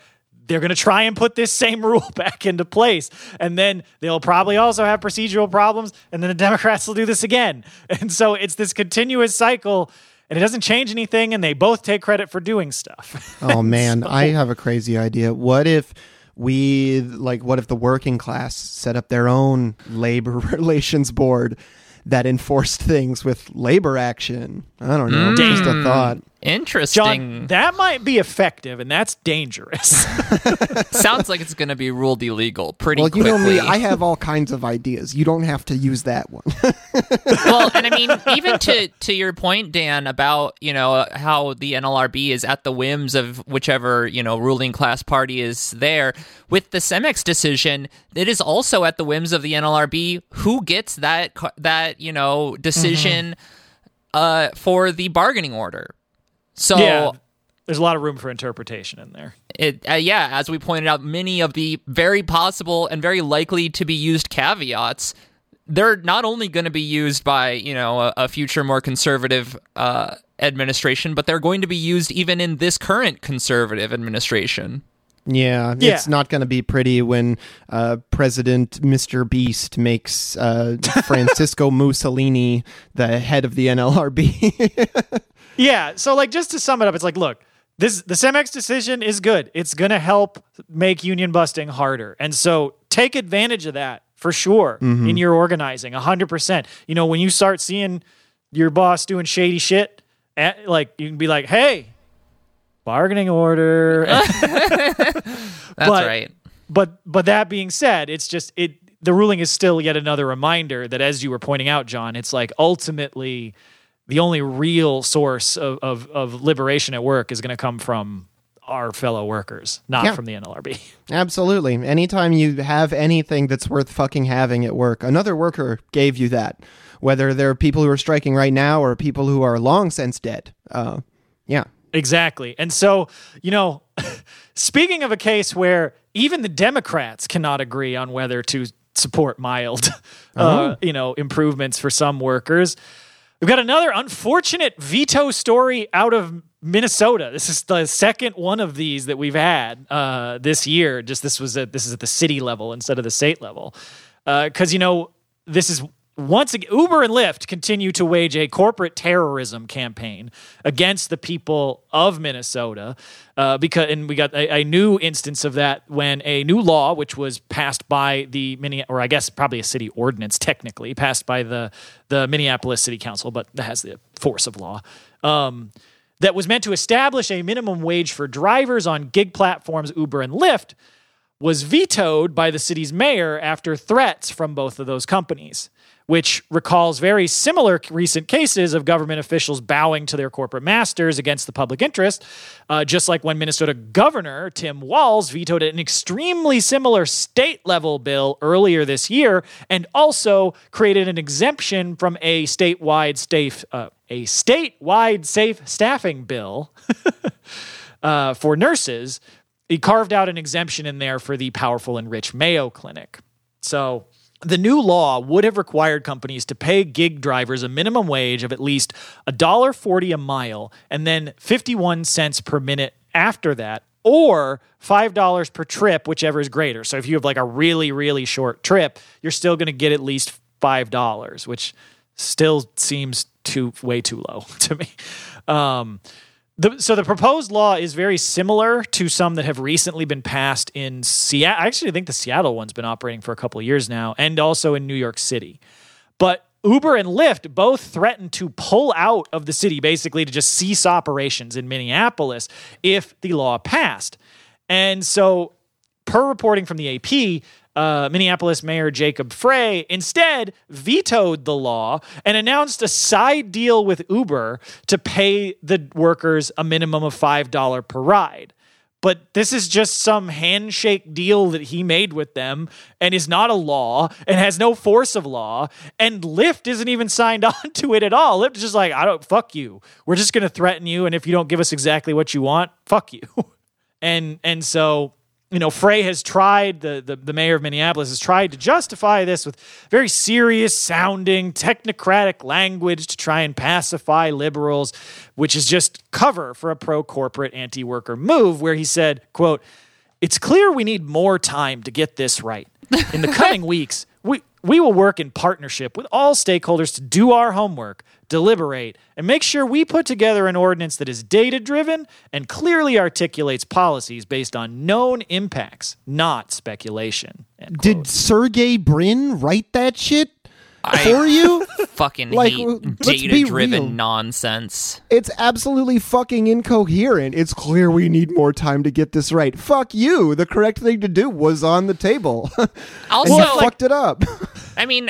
they're going to try and put this same rule back into place. And then they'll probably also have procedural problems. And then the Democrats will do this again. And so it's this continuous cycle. And it doesn't change anything. And they both take credit for doing stuff. Oh, man. so, I have a crazy idea. What if we, like, what if the working class set up their own labor relations board? that enforced things with labor action. I don't know. Mm. Just a thought. Interesting. John, that might be effective, and that's dangerous. Sounds like it's going to be ruled illegal pretty well, quickly. you know me, I have all kinds of ideas. You don't have to use that one. well, and I mean, even to to your point, Dan, about you know how the NLRB is at the whims of whichever you know ruling class party is there. With the Cemex decision, it is also at the whims of the NLRB who gets that that you know decision. Mm-hmm. Uh, for the bargaining order so yeah, there's a lot of room for interpretation in there. It, uh, yeah, as we pointed out, many of the very possible and very likely to be used caveats they're not only going to be used by you know a, a future more conservative uh, administration, but they're going to be used even in this current conservative administration. Yeah, yeah. it's not going to be pretty when uh, President Mr. Beast makes uh, Francisco Mussolini the head of the NLRB. Yeah. So like just to sum it up, it's like, look, this the Cemex decision is good. It's gonna help make union busting harder. And so take advantage of that for sure mm-hmm. in your organizing, hundred percent. You know, when you start seeing your boss doing shady shit, at, eh, like you can be like, hey, bargaining order. That's but, right. But but that being said, it's just it the ruling is still yet another reminder that as you were pointing out, John, it's like ultimately the only real source of, of, of liberation at work is going to come from our fellow workers, not yeah. from the NLRB. Absolutely. Anytime you have anything that's worth fucking having at work, another worker gave you that. Whether there are people who are striking right now or people who are long since dead. Uh, yeah. Exactly. And so, you know, speaking of a case where even the Democrats cannot agree on whether to support mild, uh, uh, you know, improvements for some workers. We've got another unfortunate veto story out of Minnesota. This is the second one of these that we've had uh, this year. Just this was this is at the city level instead of the state level, because uh, you know this is once again, Uber and Lyft continue to wage a corporate terrorism campaign against the people of Minnesota. Uh, because and we got a, a, new instance of that when a new law, which was passed by the mini, or I guess probably a city ordinance, technically passed by the the Minneapolis City Council, but that has the force of law. Um, that was meant to establish a minimum wage for drivers on gig platforms Uber and Lyft was vetoed by the city's mayor after threats from both of those companies which recalls very similar recent cases of government officials bowing to their corporate masters against the public interest, uh, just like when Minnesota Governor Tim Walz vetoed an extremely similar state level bill earlier this year and also created an exemption from a statewide safe, uh, a statewide safe staffing bill uh, for nurses. He carved out an exemption in there for the powerful and rich Mayo Clinic. So, the new law would have required companies to pay gig drivers a minimum wage of at least $1.40 a mile and then 51 cents per minute after that or $5 per trip whichever is greater. So if you have like a really really short trip you're still going to get at least $5 which still seems too way too low to me. Um, the, so the proposed law is very similar to some that have recently been passed in Seattle. I actually think the Seattle one's been operating for a couple of years now, and also in New York City. But Uber and Lyft both threatened to pull out of the city, basically to just cease operations in Minneapolis if the law passed. And so, per reporting from the AP, uh, Minneapolis Mayor Jacob Frey instead vetoed the law and announced a side deal with Uber to pay the workers a minimum of $5 per ride. But this is just some handshake deal that he made with them and is not a law and has no force of law. And Lyft isn't even signed on to it at all. Lyft is just like, I don't, fuck you. We're just going to threaten you. And if you don't give us exactly what you want, fuck you. and, and so you know, Frey has tried, the, the, the, mayor of Minneapolis has tried to justify this with very serious sounding technocratic language to try and pacify liberals, which is just cover for a pro corporate anti worker move, where he said, quote, It's clear we need more time to get this right. In the coming weeks, we, will work in partnership with all stakeholders to do our homework, deliberate, and make sure we put together an ordinance that is data driven and clearly articulates policies based on known impacts, not speculation. Did Sergey Brin write that shit? For you? Fucking like, data driven nonsense. It's absolutely fucking incoherent. It's clear we need more time to get this right. Fuck you. The correct thing to do was on the table. also, and you fucked it up. I mean,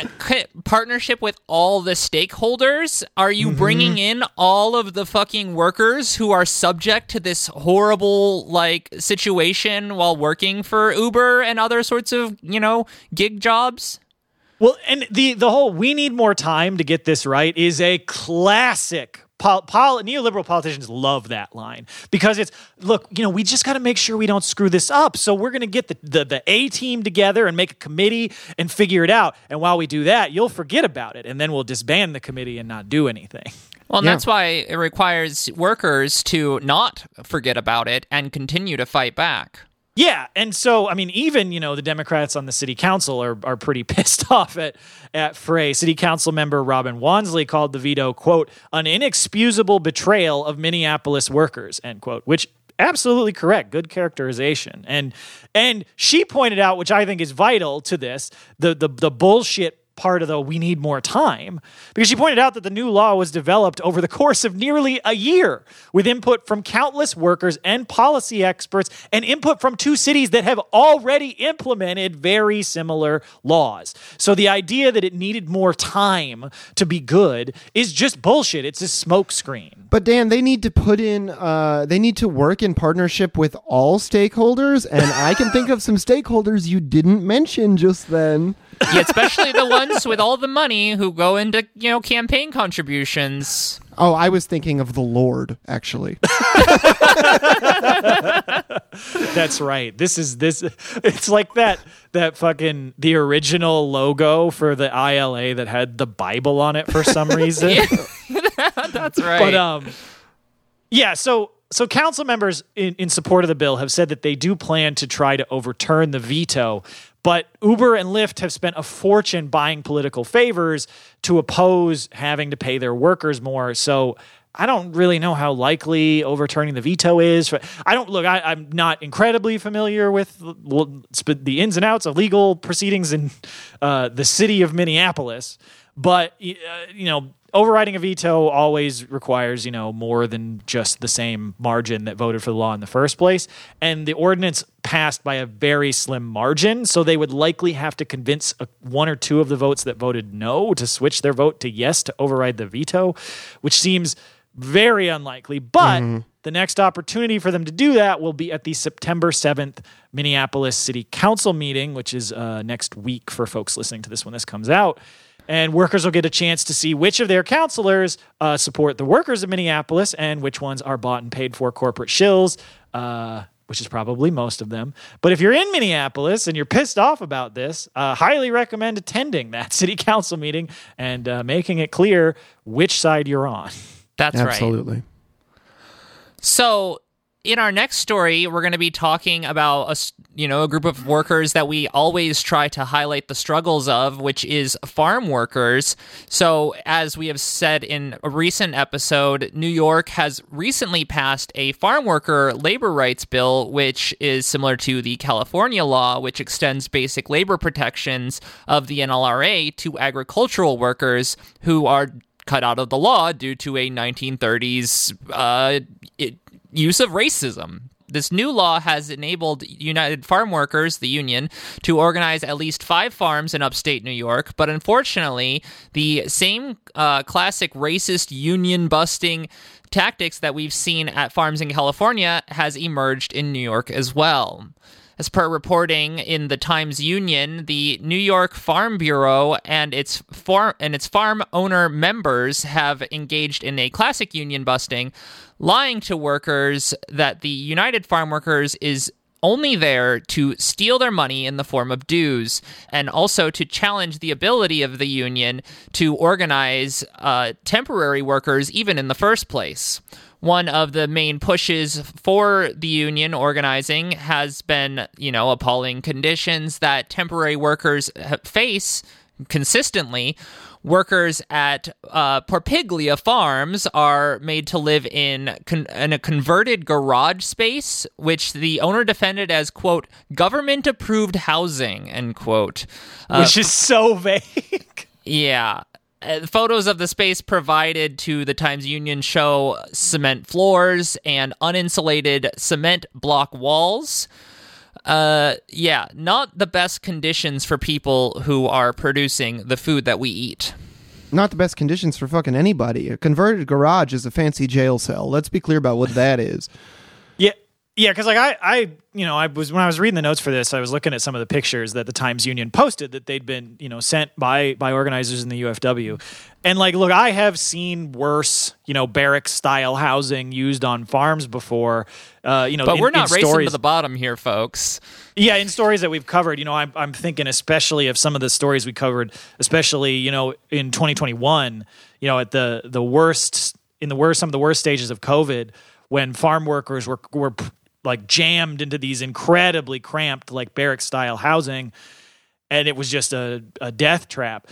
partnership with all the stakeholders. Are you mm-hmm. bringing in all of the fucking workers who are subject to this horrible like situation while working for Uber and other sorts of you know gig jobs? Well, and the the whole "we need more time to get this right" is a classic. Pol, pol, neoliberal politicians love that line because it's look, you know, we just got to make sure we don't screw this up. So we're going to get the, the the A team together and make a committee and figure it out. And while we do that, you'll forget about it, and then we'll disband the committee and not do anything. Well, yeah. that's why it requires workers to not forget about it and continue to fight back. Yeah, and so I mean, even you know the Democrats on the city council are are pretty pissed off at at Frey. City council member Robin Wonsley called the veto quote an inexcusable betrayal of Minneapolis workers end quote, which absolutely correct good characterization and and she pointed out which i think is vital to this the the, the bullshit part of the we need more time because she pointed out that the new law was developed over the course of nearly a year with input from countless workers and policy experts and input from two cities that have already implemented very similar laws. So the idea that it needed more time to be good is just bullshit. It's a smokescreen. But Dan, they need to put in uh, they need to work in partnership with all stakeholders and I can think of some stakeholders you didn't mention just then. Yeah, especially the ones with all the money who go into, you know, campaign contributions. Oh, I was thinking of the Lord, actually. That's right. This is this it's like that that fucking the original logo for the ILA that had the Bible on it for some reason. That's right. But um yeah, so so council members in, in support of the bill have said that they do plan to try to overturn the veto but Uber and Lyft have spent a fortune buying political favors to oppose having to pay their workers more. So I don't really know how likely overturning the veto is. I don't look. I, am not incredibly familiar with the ins and outs of legal proceedings in uh, the city of Minneapolis, but uh, you know, overriding a veto always requires, you know, more than just the same margin that voted for the law in the first place. And the ordinance passed by a very slim margin, so they would likely have to convince a, one or two of the votes that voted no to switch their vote to yes to override the veto, which seems very unlikely. But mm-hmm. the next opportunity for them to do that will be at the September 7th Minneapolis City Council meeting, which is uh, next week for folks listening to this when this comes out and workers will get a chance to see which of their counselors uh, support the workers of Minneapolis and which ones are bought and paid for corporate shills. Uh, which is probably most of them. But if you're in Minneapolis and you're pissed off about this, uh, highly recommend attending that city council meeting and uh, making it clear which side you're on. That's Absolutely. right. Absolutely. So in our next story, we're going to be talking about a you know a group of workers that we always try to highlight the struggles of, which is farm workers. So, as we have said in a recent episode, New York has recently passed a farm worker labor rights bill, which is similar to the California law, which extends basic labor protections of the NLRA to agricultural workers who are cut out of the law due to a 1930s uh, it, use of racism. This new law has enabled United Farm Workers, the union, to organize at least five farms in upstate New York. But unfortunately, the same uh, classic racist union busting tactics that we've seen at farms in California has emerged in New York as well. As per reporting in the Times Union, the New York Farm Bureau and its farm and its farm owner members have engaged in a classic union busting, lying to workers that the United Farm Workers is only there to steal their money in the form of dues and also to challenge the ability of the union to organize uh, temporary workers even in the first place one of the main pushes for the union organizing has been, you know, appalling conditions that temporary workers face consistently. Workers at uh, Porpiglia Farms are made to live in con- in a converted garage space, which the owner defended as "quote government approved housing," end quote, uh, which is so vague. Yeah, uh, photos of the space provided to the Times Union show cement floors and uninsulated cement block walls. Uh, yeah, not the best conditions for people who are producing the food that we eat. Not the best conditions for fucking anybody. A converted garage is a fancy jail cell. Let's be clear about what that is. Yeah, because like I, I, you know, I was when I was reading the notes for this, I was looking at some of the pictures that the Times Union posted that they'd been, you know, sent by by organizers in the UFW, and like, look, I have seen worse, you know, barrack style housing used on farms before, uh, you know, but in, we're not racing stories, to the bottom here, folks. Yeah, in stories that we've covered, you know, I'm I'm thinking especially of some of the stories we covered, especially you know in 2021, you know, at the the worst in the worst some of the worst stages of COVID when farm workers were were like jammed into these incredibly cramped like barrack style housing and it was just a, a death trap.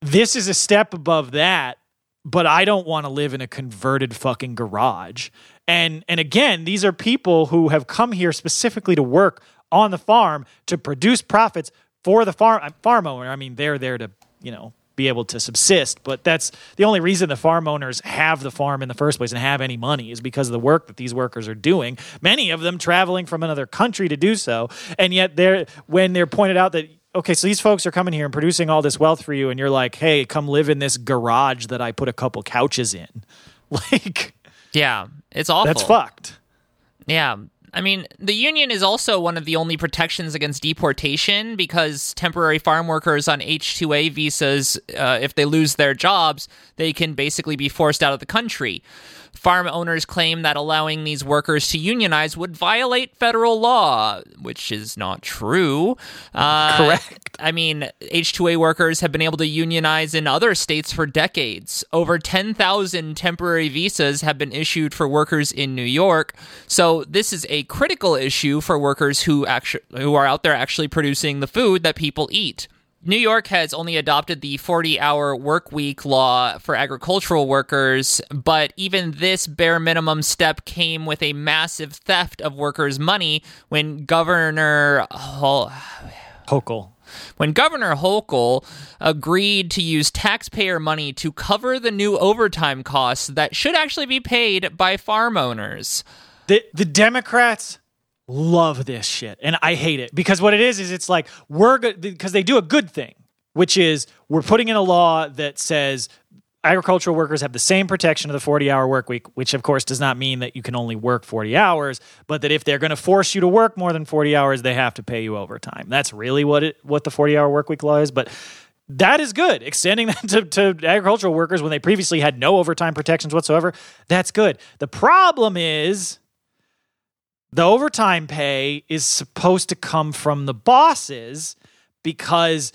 This is a step above that but i don't want to live in a converted fucking garage. And and again these are people who have come here specifically to work on the farm to produce profits for the farm farm owner. I mean they're there to you know be able to subsist. But that's the only reason the farm owners have the farm in the first place and have any money is because of the work that these workers are doing. Many of them traveling from another country to do so, and yet they're when they're pointed out that okay, so these folks are coming here and producing all this wealth for you, and you're like, hey, come live in this garage that I put a couple couches in, like. Yeah, it's awful. That's fucked. Yeah, I mean, the union is also one of the only protections against deportation because temporary farm workers on H 2A visas, uh, if they lose their jobs, they can basically be forced out of the country. Farm owners claim that allowing these workers to unionize would violate federal law, which is not true. Uh, Correct. I mean, H2A workers have been able to unionize in other states for decades. Over 10,000 temporary visas have been issued for workers in New York. So this is a critical issue for workers who actually who are out there actually producing the food that people eat. New York has only adopted the 40 hour work week law for agricultural workers, but even this bare minimum step came with a massive theft of workers' money when Governor Hol- Hochul. When Governor Hochul agreed to use taxpayer money to cover the new overtime costs that should actually be paid by farm owners. The, the Democrats love this shit and I hate it because what it is is it's like we're good because they do a good thing, which is we're putting in a law that says agricultural workers have the same protection of the 40 hour work week, which of course does not mean that you can only work 40 hours, but that if they're going to force you to work more than 40 hours, they have to pay you overtime. That's really what it what the 40 hour work week law is, but that is good. Extending that to, to agricultural workers when they previously had no overtime protections whatsoever, that's good. The problem is the overtime pay is supposed to come from the bosses because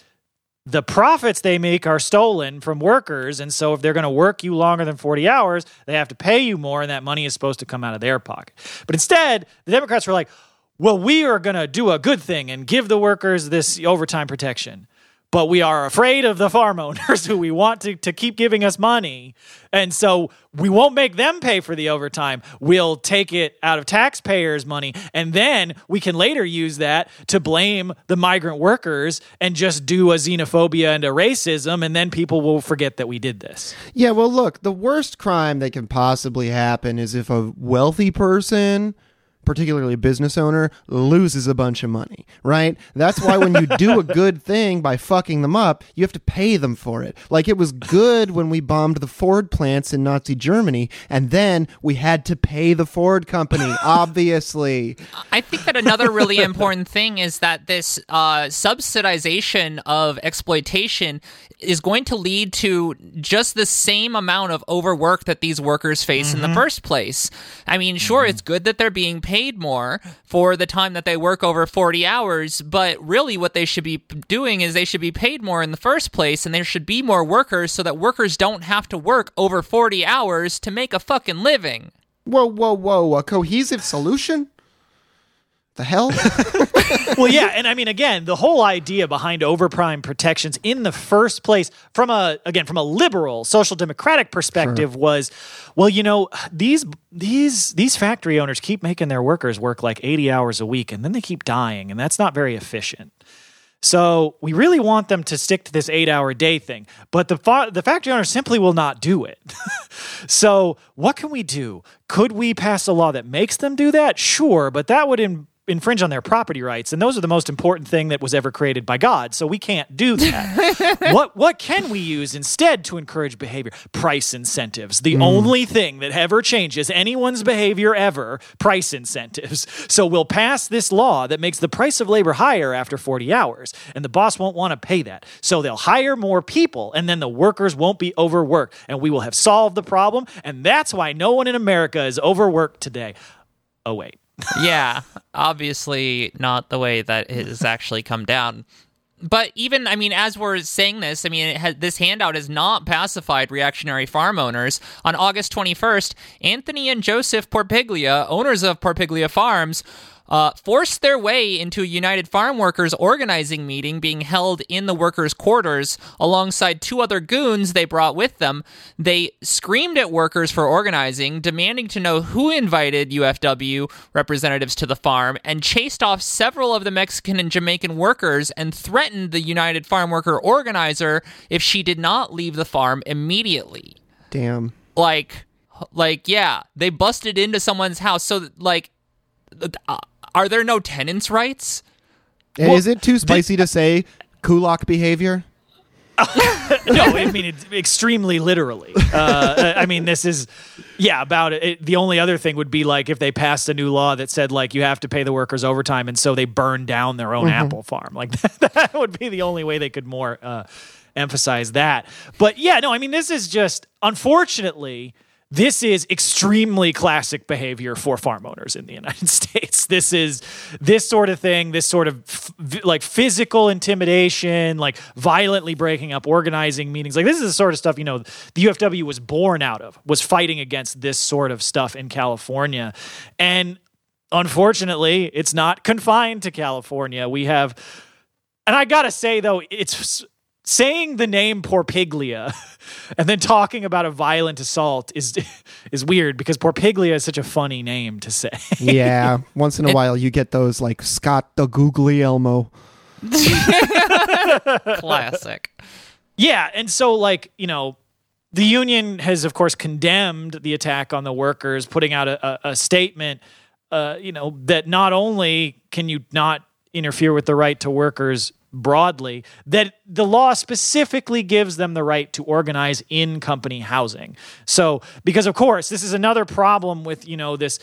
the profits they make are stolen from workers. And so if they're going to work you longer than 40 hours, they have to pay you more, and that money is supposed to come out of their pocket. But instead, the Democrats were like, well, we are going to do a good thing and give the workers this overtime protection but we are afraid of the farm owners who we want to, to keep giving us money. And so we won't make them pay for the overtime. We'll take it out of taxpayers' money. And then we can later use that to blame the migrant workers and just do a xenophobia and a racism. And then people will forget that we did this. Yeah, well, look, the worst crime that can possibly happen is if a wealthy person particularly a business owner, loses a bunch of money, right? That's why when you do a good thing by fucking them up, you have to pay them for it. Like it was good when we bombed the Ford plants in Nazi Germany, and then we had to pay the Ford company, obviously. I think that another really important thing is that this uh, subsidization of exploitation is going to lead to just the same amount of overwork that these workers face mm-hmm. in the mm-hmm. first place. I mean, sure, mm-hmm. it's good that they're being paid paid more for the time that they work over 40 hours, but really what they should be doing is they should be paid more in the first place and there should be more workers so that workers don't have to work over 40 hours to make a fucking living. Whoa, whoa, whoa, a cohesive solution? The hell? well, yeah, and I mean, again, the whole idea behind overprime protections in the first place, from a again from a liberal social democratic perspective, sure. was, well, you know, these these these factory owners keep making their workers work like eighty hours a week, and then they keep dying, and that's not very efficient. So we really want them to stick to this eight-hour day thing, but the fa- the factory owners simply will not do it. so what can we do? Could we pass a law that makes them do that? Sure, but that would in- infringe on their property rights and those are the most important thing that was ever created by god. So we can't do that. What what can we use instead to encourage behavior? Price incentives. The mm. only thing that ever changes anyone's behavior ever price incentives. So we'll pass this law that makes the price of labor higher after 40 hours and the boss won't want to pay that. So they'll hire more people and then the workers won't be overworked and we will have solved the problem and that's why no one in america is overworked today. Oh wait yeah, obviously not the way that it has actually come down. But even, I mean, as we're saying this, I mean, has, this handout has not pacified reactionary farm owners. On August 21st, Anthony and Joseph Porpiglia, owners of Porpiglia Farms, uh, forced their way into a United Farm Workers organizing meeting being held in the workers' quarters alongside two other goons they brought with them. They screamed at workers for organizing, demanding to know who invited UFW representatives to the farm, and chased off several of the Mexican and Jamaican workers and threatened the United Farm Worker organizer if she did not leave the farm immediately. Damn. Like, like yeah, they busted into someone's house. So like. Uh, are there no tenants' rights? Well, is it too spicy the, to say kulak behavior? no, I mean it's extremely literally. Uh, I mean, this is, yeah, about it. it. The only other thing would be like if they passed a new law that said like you have to pay the workers overtime, and so they burned down their own mm-hmm. apple farm. Like that, that, would be the only way they could more uh, emphasize that. But yeah, no, I mean this is just unfortunately this is extremely classic behavior for farm owners in the United States. This is this sort of thing, this sort of f- like physical intimidation, like violently breaking up organizing meetings. Like this is the sort of stuff, you know, the UFW was born out of, was fighting against this sort of stuff in California. And unfortunately, it's not confined to California. We have and I got to say though, it's saying the name Porpiglia and then talking about a violent assault is is weird because Porpiglia is such a funny name to say. yeah, once in a it, while you get those like Scott the Guglielmo. Classic. Yeah, and so like, you know, the union has of course condemned the attack on the workers, putting out a, a, a statement uh, you know, that not only can you not interfere with the right to workers broadly that the law specifically gives them the right to organize in company housing. So, because of course, this is another problem with, you know, this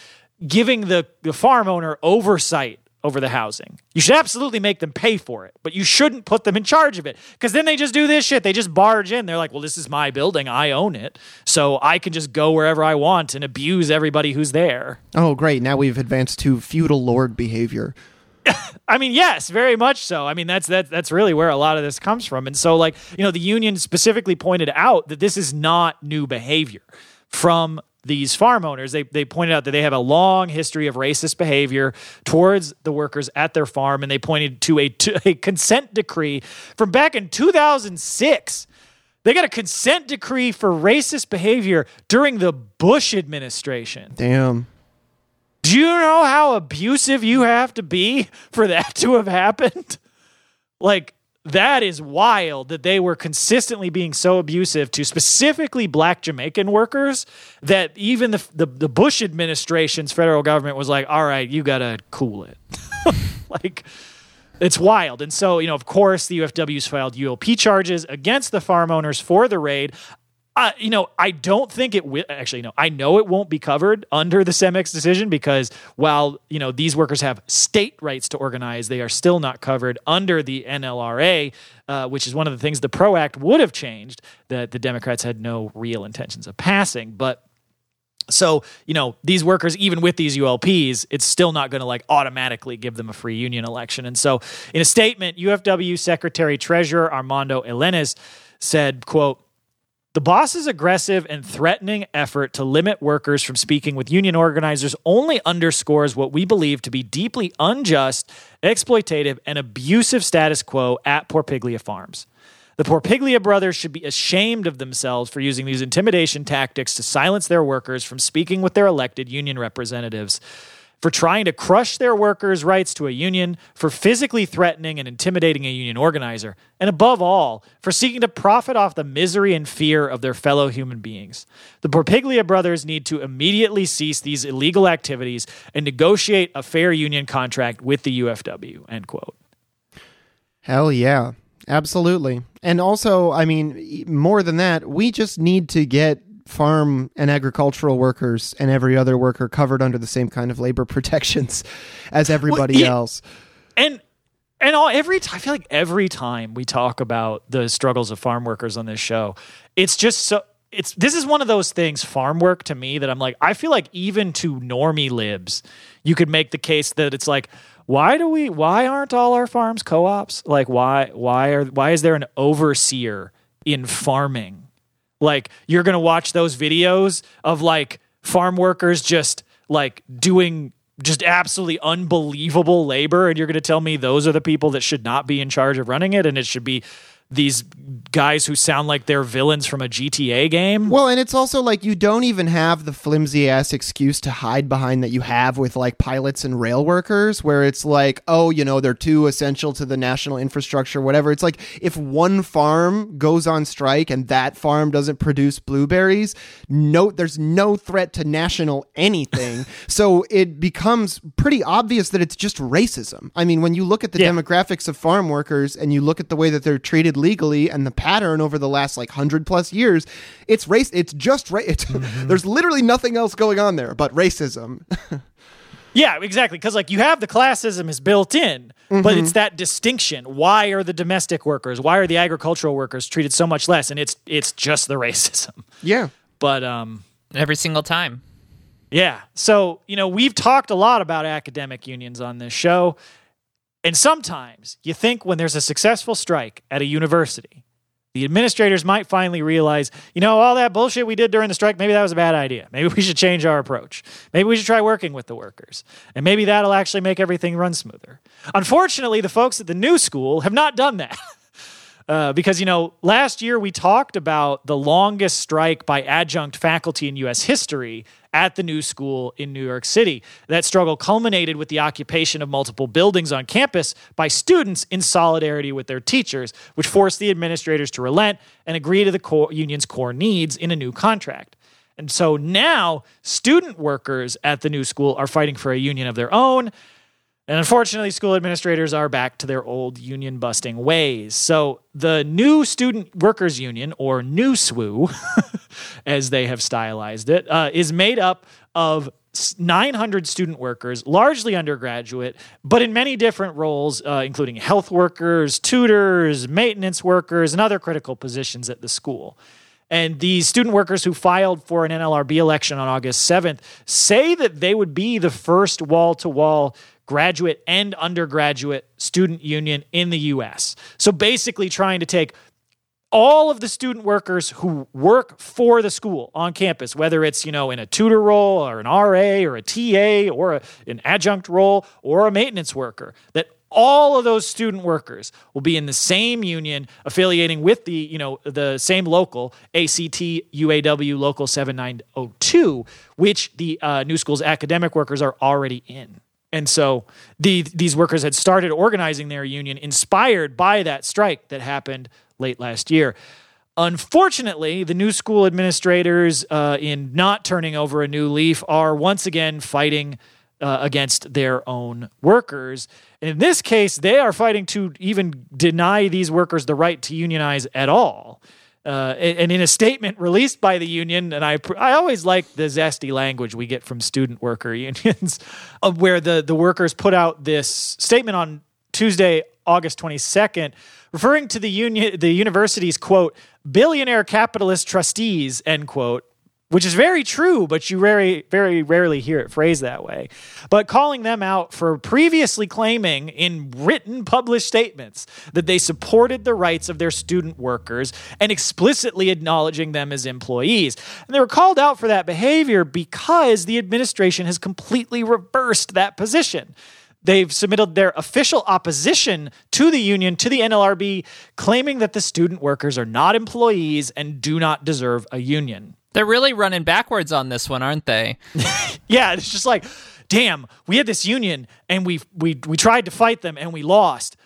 giving the, the farm owner oversight over the housing. You should absolutely make them pay for it, but you shouldn't put them in charge of it because then they just do this shit. They just barge in. They're like, well, this is my building. I own it. So I can just go wherever I want and abuse everybody who's there. Oh, great. Now we've advanced to feudal lord behavior. I mean, yes, very much so. I mean, that's that's that's really where a lot of this comes from. And so, like, you know, the union specifically pointed out that this is not new behavior from these farm owners. They they pointed out that they have a long history of racist behavior towards the workers at their farm, and they pointed to a to a consent decree from back in 2006. They got a consent decree for racist behavior during the Bush administration. Damn. Do you know how abusive you have to be for that to have happened? Like, that is wild that they were consistently being so abusive to specifically black Jamaican workers that even the, the, the Bush administration's federal government was like, all right, you got to cool it. like, it's wild. And so, you know, of course, the UFW's filed ULP charges against the farm owners for the raid. You know, I don't think it will. Actually, no, I know it won't be covered under the CEMEX decision because while, you know, these workers have state rights to organize, they are still not covered under the NLRA, uh, which is one of the things the PRO Act would have changed that the Democrats had no real intentions of passing. But so, you know, these workers, even with these ULPs, it's still not going to like automatically give them a free union election. And so, in a statement, UFW Secretary Treasurer Armando Elenes said, quote, the boss's aggressive and threatening effort to limit workers from speaking with union organizers only underscores what we believe to be deeply unjust, exploitative, and abusive status quo at Porpiglia Farms. The Porpiglia brothers should be ashamed of themselves for using these intimidation tactics to silence their workers from speaking with their elected union representatives for trying to crush their workers' rights to a union, for physically threatening and intimidating a union organizer, and above all, for seeking to profit off the misery and fear of their fellow human beings. The Porpiglia brothers need to immediately cease these illegal activities and negotiate a fair union contract with the UFW. End quote. Hell yeah. Absolutely. And also, I mean, more than that, we just need to get farm and agricultural workers and every other worker covered under the same kind of labor protections as everybody Well, yeah. else. and and all every time I feel like every time we talk about the struggles of farm workers on this show, it's just so it's this is one of those things farm work to me that I'm like I feel like even to normie libs, you could make the case that it's like why do we why aren't all our farms co-ops? Like why why are why is there an overseer in farming? Like you're going to watch those videos of like farm workers just like doing just absolutely unbelievable labor and you're going to tell me those are the people that should not be in charge of running it and it should be these guys who sound like they're villains from a GTA game. Well, and it's also like you don't even have the flimsy ass excuse to hide behind that you have with like pilots and rail workers, where it's like, oh, you know, they're too essential to the national infrastructure, whatever. It's like if one farm goes on strike and that farm doesn't produce blueberries, no, there's no threat to national anything. so it becomes pretty obvious that it's just racism. I mean, when you look at the Yeah. demographics of farm workers and you look at the way that they're treated legally and the pattern over the last like 100 plus years it's race it's just ra- it's there's literally nothing else going on there but racism Yeah, exactly. Because like you have the classism is built in, but it's that distinction. Why are the domestic workers? Why are the agricultural workers treated so much less? And it's it's just the racism. yeah But um, Every single time. Yeah. So, you know, we've talked a lot about academic unions on this show. And sometimes you think when there's a successful strike at a university, the administrators might finally realize, you know, all that bullshit we did during the strike, maybe that was a bad idea. Maybe we should change our approach. Maybe we should try working with the workers. And maybe that'll actually make everything run smoother. Unfortunately, the folks at the new school have not done that. Uh, because you know last year we talked about the longest strike by adjunct faculty in U.S. history at the new school in New York City. That struggle culminated with the occupation of multiple buildings on campus by students in solidarity with their teachers, which forced the administrators to relent and agree to the core, union's core needs in a new contract. And so now student workers at the new school are fighting for a union of their own. And unfortunately, school administrators are back to their old union busting ways. So the new Student Workers Union, or NUSWU, as they have stylized it, uh, is made up of 900 student workers, largely undergraduate, but in many different roles, uh, including health workers, tutors, maintenance workers, and other critical positions at the school. And these student workers who filed for an NLRB election on August 7th say that they would be the first wall to wall graduate and undergraduate student union in the US. So basically, trying to take all of the student workers who work for the school on campus, whether it's, you know, in a tutor role or an RA or a TA or a, an adjunct role or a maintenance worker, that all of those student workers will be in the same union affiliating with the, you know, the same local ACT UAW local 7902, which the uh, new school's academic workers are already in. And so the, these workers had started organizing their union inspired by that strike that happened late last year. Unfortunately, the new school administrators, uh, in not turning over a new leaf, are once again fighting uh, against their own workers. In this case, they are fighting to even deny these workers the right to unionize at all. Uh, and in a statement released by the union, and I, I always like the zesty language we get from student worker unions, of where the, the workers put out this statement on Tuesday, August 22nd, referring to the union, the university's quote, billionaire capitalist trustees, end quote, which is very true, but you very, very rarely hear it phrased that way. But calling them out for previously claiming in written published statements that they supported the rights of their student workers and explicitly acknowledging them as employees. And they were called out for that behavior because the administration has completely reversed that position. They've submitted their official opposition to the union, to the NLRB, claiming that the student workers are not employees and do not deserve a union. They're really running backwards on this one, aren't they? yeah, it's just like, damn, we had this union and we we we tried to fight them and we lost.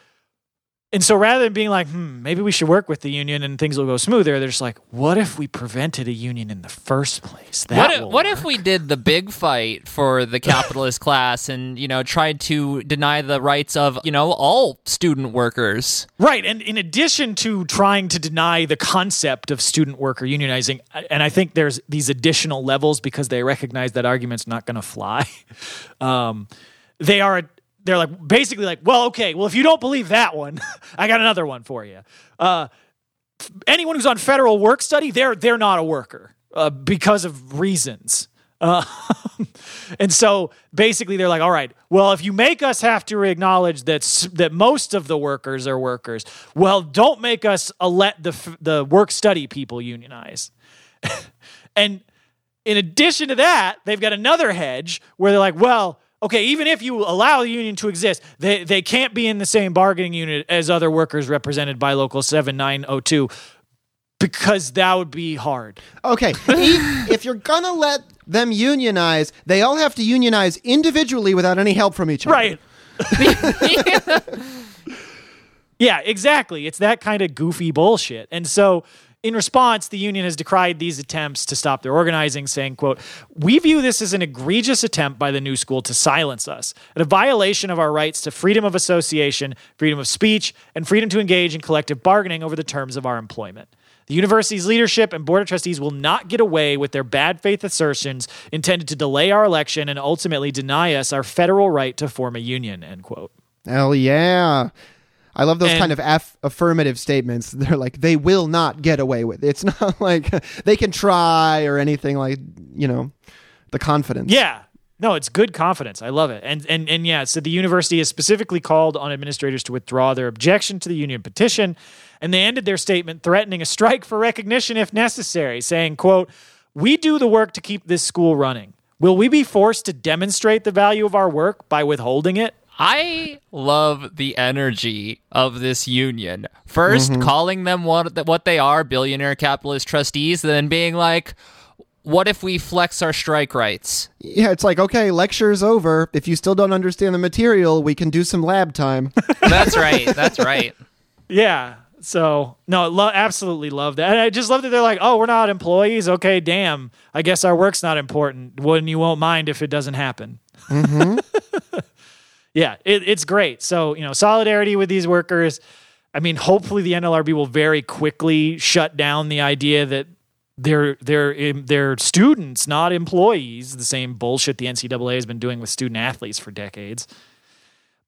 And so rather than being like, hmm, maybe we should work with the union and things will go smoother, they're just like, what if we prevented a union in the first place? That what if, what if we did the big fight for the capitalist class and, you know, tried to deny the rights of, you know, all student workers? Right. And in addition to trying to deny the concept of student worker unionizing, and I think there's these additional levels because they recognize that argument's not going to fly. Um, they are they're like basically like, well, okay, well, if you don't believe that one, I got another one for you. Uh, anyone who's on federal work study, they're they're not a worker uh, because of reasons. Uh, and so basically, they're like, all right, well, if you make us have to acknowledge that that most of the workers are workers, well, don't make us uh, let the the work study people unionize. and in addition to that, they've got another hedge where they're like, well, okay, even if you allow the union to exist, they, they can't be in the same bargaining unit as other workers represented by Local 7902 because that would be hard. Okay, if, if you're gonna let them unionize, they all have to unionize individually without any help from each other. Right. Yeah, exactly. It's that kind of goofy bullshit. And so in response, the union has decried these attempts to stop their organizing, saying, quote, We view this as an egregious attempt by the new school to silence us, and a violation of our rights to freedom of association, freedom of speech, and freedom to engage in collective bargaining over the terms of our employment. The university's leadership and board of trustees will not get away with their bad faith assertions intended to delay our election and ultimately deny us our federal right to form a union, end quote. Hell yeah. I love those And- kind of aff- affirmative statements. They're like, they will not get away with. it. It's not like they can try or anything like, you know, the confidence. Yeah. No, it's good confidence. I love it. And and and yeah, so the university has specifically called on administrators to withdraw their objection to the union petition, and they ended their statement threatening a strike for recognition if necessary, saying, quote, "We do the work to keep this school running. Will we be forced to demonstrate the value of our work by withholding it?" I love the energy of this union. 1st mm-hmm. calling them what what they are, billionaire capitalist trustees, then being like, "What if we flex our strike rights?" Yeah, it's like, okay, lecture's over. If you still don't understand the material, we can do some lab time. That's right. That's right. Yeah. So no, lo- absolutely love that. And I just love that they're like, oh, we're not employees. Okay, damn. I guess our work's not important. Well, and you won't mind if it doesn't happen. Mm-hmm. yeah, it, it's great. So you know, solidarity with these workers. I mean, hopefully the NLRB will very quickly shut down the idea that they're they're they're students, not employees. The same bullshit the NCAA has been doing with student athletes for decades.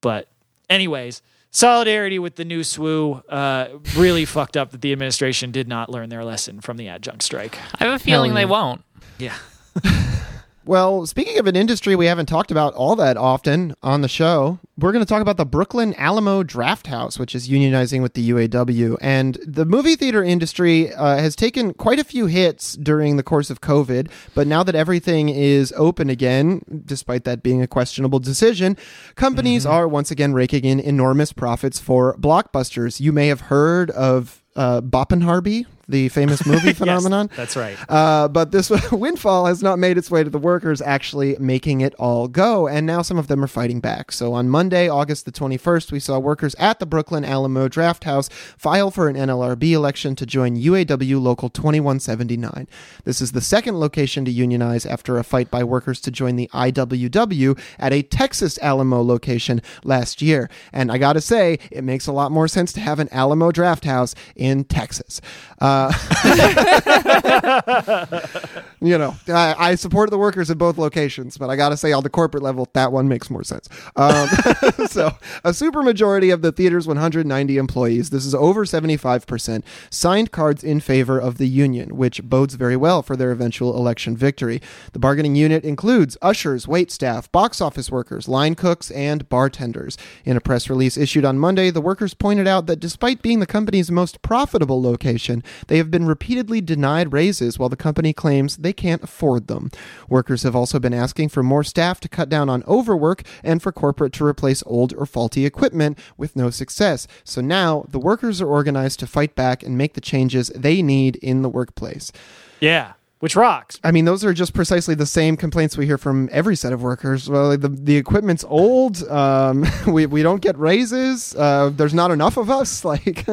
But, anyways, solidarity with the new SWU. Uh, really fucked up that the administration did not learn their lesson from the adjunct strike. I have a feeling Hell they won't. Yeah. Well, speaking of an industry we haven't talked about all that often on the show, we're going to talk about the Brooklyn Alamo Drafthouse, which is unionizing with the UAW. And the movie theater industry uh, has taken quite a few hits during the course of COVID, but now that everything is open again, despite that being a questionable decision, companies are once again raking in enormous profits for blockbusters. You may have heard of uh, Boppenharby, the famous movie phenomenon. Yes, that's right. Uh, but this windfall has not made its way to the workers, actually making it all go. And now some of them are fighting back. So on Monday, August the 21st, we saw workers at the Brooklyn Alamo Drafthouse file for an NLRB election to join UAW Local 2179. This is the second location to unionize after a fight by workers to join the IWW at a Texas Alamo location last year. And I got to say, it makes a lot more sense to have an Alamo Drafthouse in Texas. Uh, you know, I, I supported the workers at both locations, but I got to say, on the corporate level, that one makes more sense. Um, so, a supermajority of the theater's 190 employees, this is over 75%, signed cards in favor of the union, which bodes very well for their eventual election victory. The bargaining unit includes ushers, wait staff, box office workers, line cooks, and bartenders. In a press release issued on Monday, the workers pointed out that despite being the company's most profitable location, they have been repeatedly denied raises while the company claims they can't afford them. Workers have also been asking for more staff to cut down on overwork and for corporate to replace old or faulty equipment with no success. So now the workers are organized to fight back and make the changes they need in the workplace. Yeah, which rocks. I mean, those are just precisely the same complaints we hear from every set of workers. Well, like the the equipment's old. Um, we we don't get raises. Uh, there's not enough of us. Like.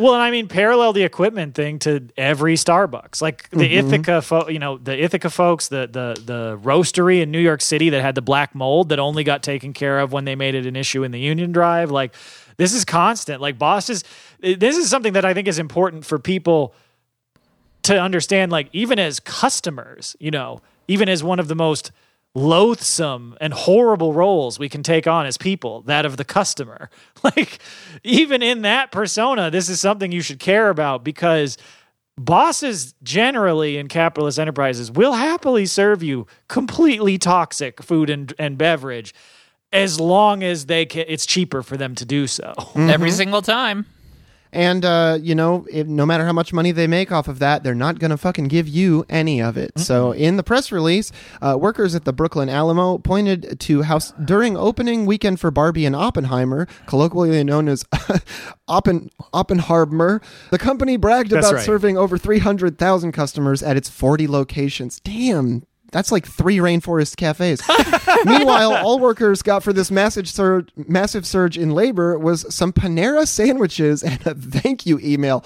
Well, and I mean, parallel the equipment thing to every Starbucks, like the Mm-hmm. Ithaca, fo- you know, the Ithaca folks, the the the roastery in New York City that had the black mold that only got taken care of when they made it an issue in the Union Drive. Like, this is constant. Like, bosses, this is something that I think is important for people to understand. Like, even as customers, you know, even as one of the most loathsome and horrible roles we can take on as people that of the customer. Like even in that persona this is something you should care about because bosses generally in capitalist enterprises will happily serve you completely toxic food and, and beverage as long as they can it's cheaper for them to do so. Every mm-hmm. single time. And uh, you know, if, no matter how much money they make off of that, they're not going to fucking give you any of it. So, in the press release, uh, workers at the Brooklyn Alamo pointed to how during opening weekend for Barbie and Oppenheimer, colloquially known as Oppen Oppenheimer, the company bragged That's about right. serving over 300,000 customers at its 40 locations. Damn. That's like three rainforest cafes. Meanwhile, all workers got for this massive surge, massive surge in labor was some Panera sandwiches and a thank you email.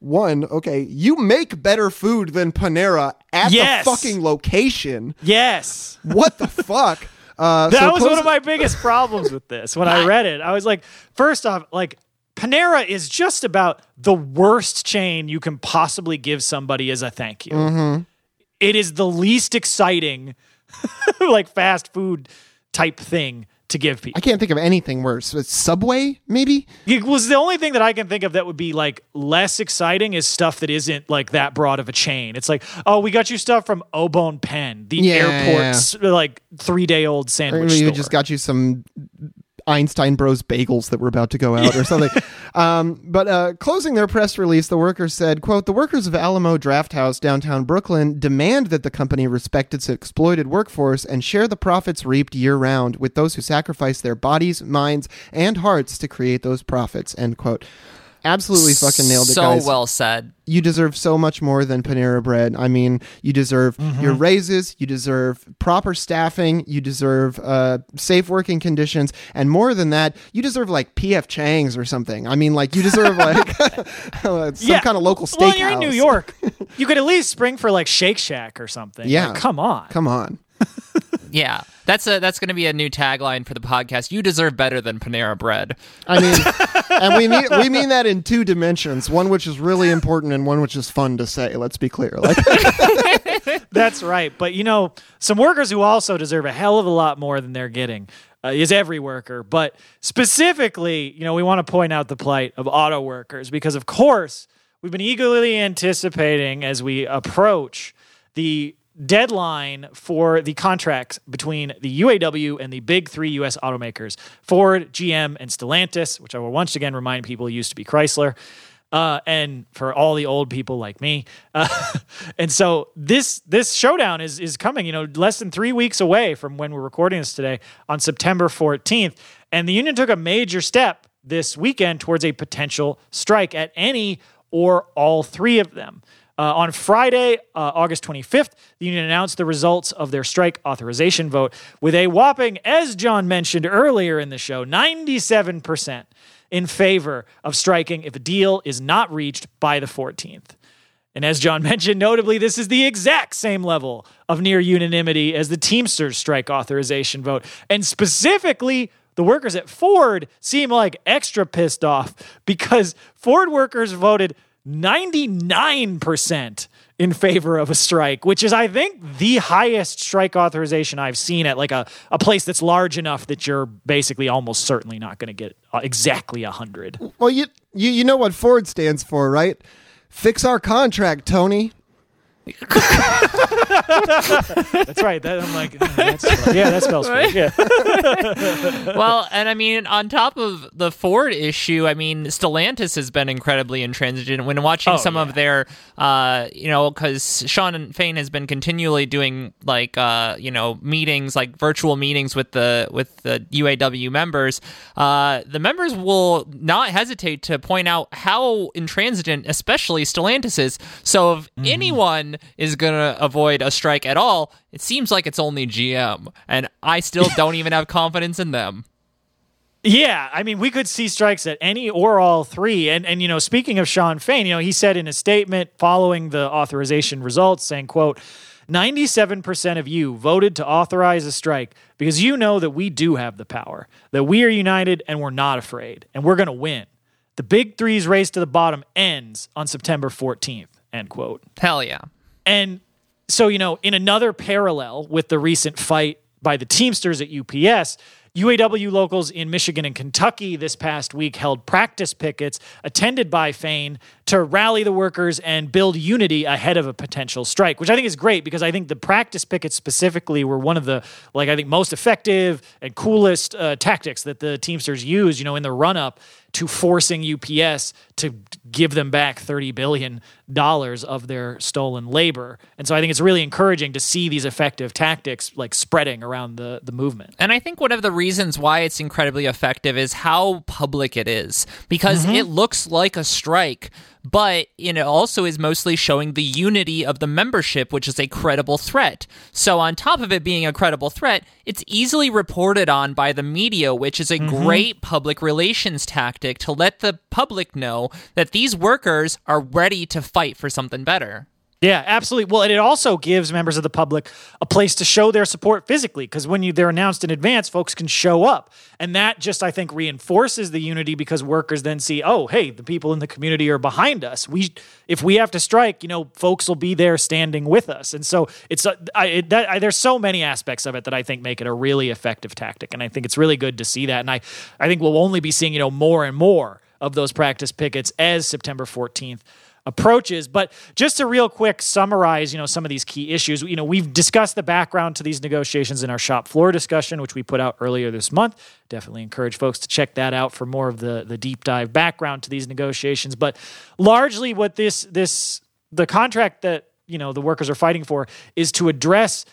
One, okay, you make better food than Panera at Yes. the fucking location. yes What the fuck? Uh, that so was close- one of my biggest problems with this when I read it. I was like, first off, like Panera is just about the worst chain you can possibly give somebody as a thank you. Mm-hmm. It is the least exciting, like fast food type thing to give people. I can't think of anything worse. Subway, maybe? It was the only thing that I can think of that would be like less exciting is stuff that isn't like that broad of a chain. It's like, oh, we got you stuff from Au Bon Pain, the Yeah, airport's like three day old sandwich maybe we store. just got you some Einstein Bros bagels that were about to go out or something. um, but uh, closing their press release, the workers said, quote, the workers of Alamo Drafthouse downtown Brooklyn demand that the company respect its exploited workforce and share the profits reaped year round with those who sacrifice their bodies, minds, and hearts to create those profits, end quote. Absolutely fucking nailed it, so guys well said. you deserve so much more than Panera Bread. I mean, you deserve your raises, you deserve proper staffing, you deserve uh, safe working conditions, and more than that, you deserve like PF Chang's or something. I mean, like you deserve like some kind of local steakhouse. Well, you're in New York. you could at least spring for like Shake Shack or something. Yeah. Like, come on. Come on. Yeah, that's a that's going to be a new tagline for the podcast. You deserve better than Panera Bread. I mean, and we mean we mean that in two dimensions. One which is really important, and one which is fun to say. Let's be clear. Like, That's right. But you know, some workers who also deserve a hell of a lot more than they're getting uh, is every worker. But specifically, you know, we want to point out the plight of auto workers because, of course, we've been eagerly anticipating as we approach the deadline for the contracts between the UAW and the big three U.S. automakers Ford, GM, and Stellantis, which I will once again remind people used to be Chrysler. Uh, and for all the old people like me, uh, and so this this showdown is is coming. You know, less than three weeks away from when we're recording this today on September 14th, and the union took a major step this weekend towards a potential strike at any or all three of them. Uh, on Friday, uh, August 25th, the union announced the results of their strike authorization vote with a whopping, as John mentioned earlier in the show, 97% in favor of striking if a deal is not reached by the 14th. And as John mentioned, notably, this is the exact same level of near unanimity as the Teamsters strike authorization vote. And specifically, the workers at Ford seem like extra pissed off because Ford workers voted 99% in favor of a strike, which is, I think, the highest strike authorization I've seen at like a, a place that's large enough that you're basically almost certainly not going to get uh, exactly 100. Well, you, you you know what Ford stands for, right? Fix our contract, Tony. That's right. That, I'm like, oh, that's, yeah, that spells right. Yeah. well, and I mean, on top of the Ford issue, I mean, Stellantis has been incredibly intransigent. When watching oh, some yeah. of their, uh, you know, because Shawn Fain has been continually doing like, uh, you know, meetings, like virtual meetings with the with the UAW members. Uh, the members will not hesitate to point out how intransigent, especially Stellantis is. So if mm. anyone is going to avoid a strike at all, it seems like it's only GM, and I still don't even have confidence in them. Yeah, I mean, we could see strikes at any or all three. And and you know, speaking of Shawn Fain, you know, he said in a statement following the authorization results, saying, "quote." 97% of you voted to authorize a strike because you know that we do have the power, that we are united and we're not afraid, and we're going to win. The big three's race to the bottom ends on September 14th. End quote. Hell yeah. And so, you know, in another parallel with the recent fight by the Teamsters at UPS, UAW locals in Michigan and Kentucky this past week held practice pickets attended by Fain to rally the workers and build unity ahead of a potential strike, which I think is great because I think the practice pickets specifically were one of the like I think most effective and coolest uh, tactics that the Teamsters used, you know, in the run up to forcing UPS to give them back $30 billion of their stolen labor. And so I think it's really encouraging to see these effective tactics like spreading around the, the movement. And I think one of the reasons why it's incredibly effective is how public it is because mm-hmm. it looks like a strike but it also is mostly showing the unity of the membership, which is a credible threat. So, on top of it being a credible threat, it's easily reported on by the media, which is a mm-hmm. great public relations tactic to let the public know that these workers are ready to fight for something better. Yeah, absolutely. Well, and it also gives members of the public a place to show their support physically because when you, they're announced in advance, folks can show up. And that just, I think, reinforces the unity because workers then see, oh, hey, the people in the community are behind us. We, if we have to strike, you know, folks will be there standing with us. And so it's, uh, I, it, that, I, there's so many aspects of it that I think make it a really effective tactic. And I think it's really good to see that. And I, I think we'll only be seeing, you know, more and more of those practice pickets as September 14th approaches. But just to real quick summarize, you know, some of these key issues. You know, we've discussed the background to these negotiations in our shop floor discussion, which we put out earlier this month. Definitely encourage folks to check that out for more of the the deep dive background to these negotiations. But largely, what this this the contract that you know the workers are fighting for is to address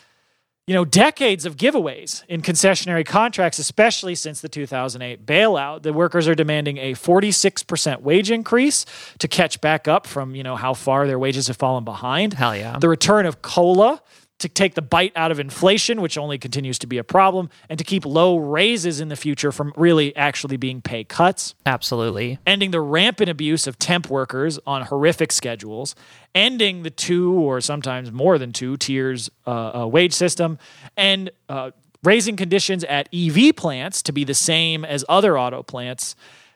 you know, decades of giveaways in concessionary contracts, especially since the 2008 bailout. The workers are demanding a 46% wage increase to catch back up from, you know, how far their wages have fallen behind. Hell yeah. The return of COLA to take the bite out of inflation, which only continues to be a problem, and to keep low raises in the future from really actually being pay cuts. Absolutely. Ending the rampant abuse of temp workers on horrific schedules, ending the two or sometimes more than two tiers uh, uh, wage system, and uh, raising conditions at EV plants to be the same as other auto plants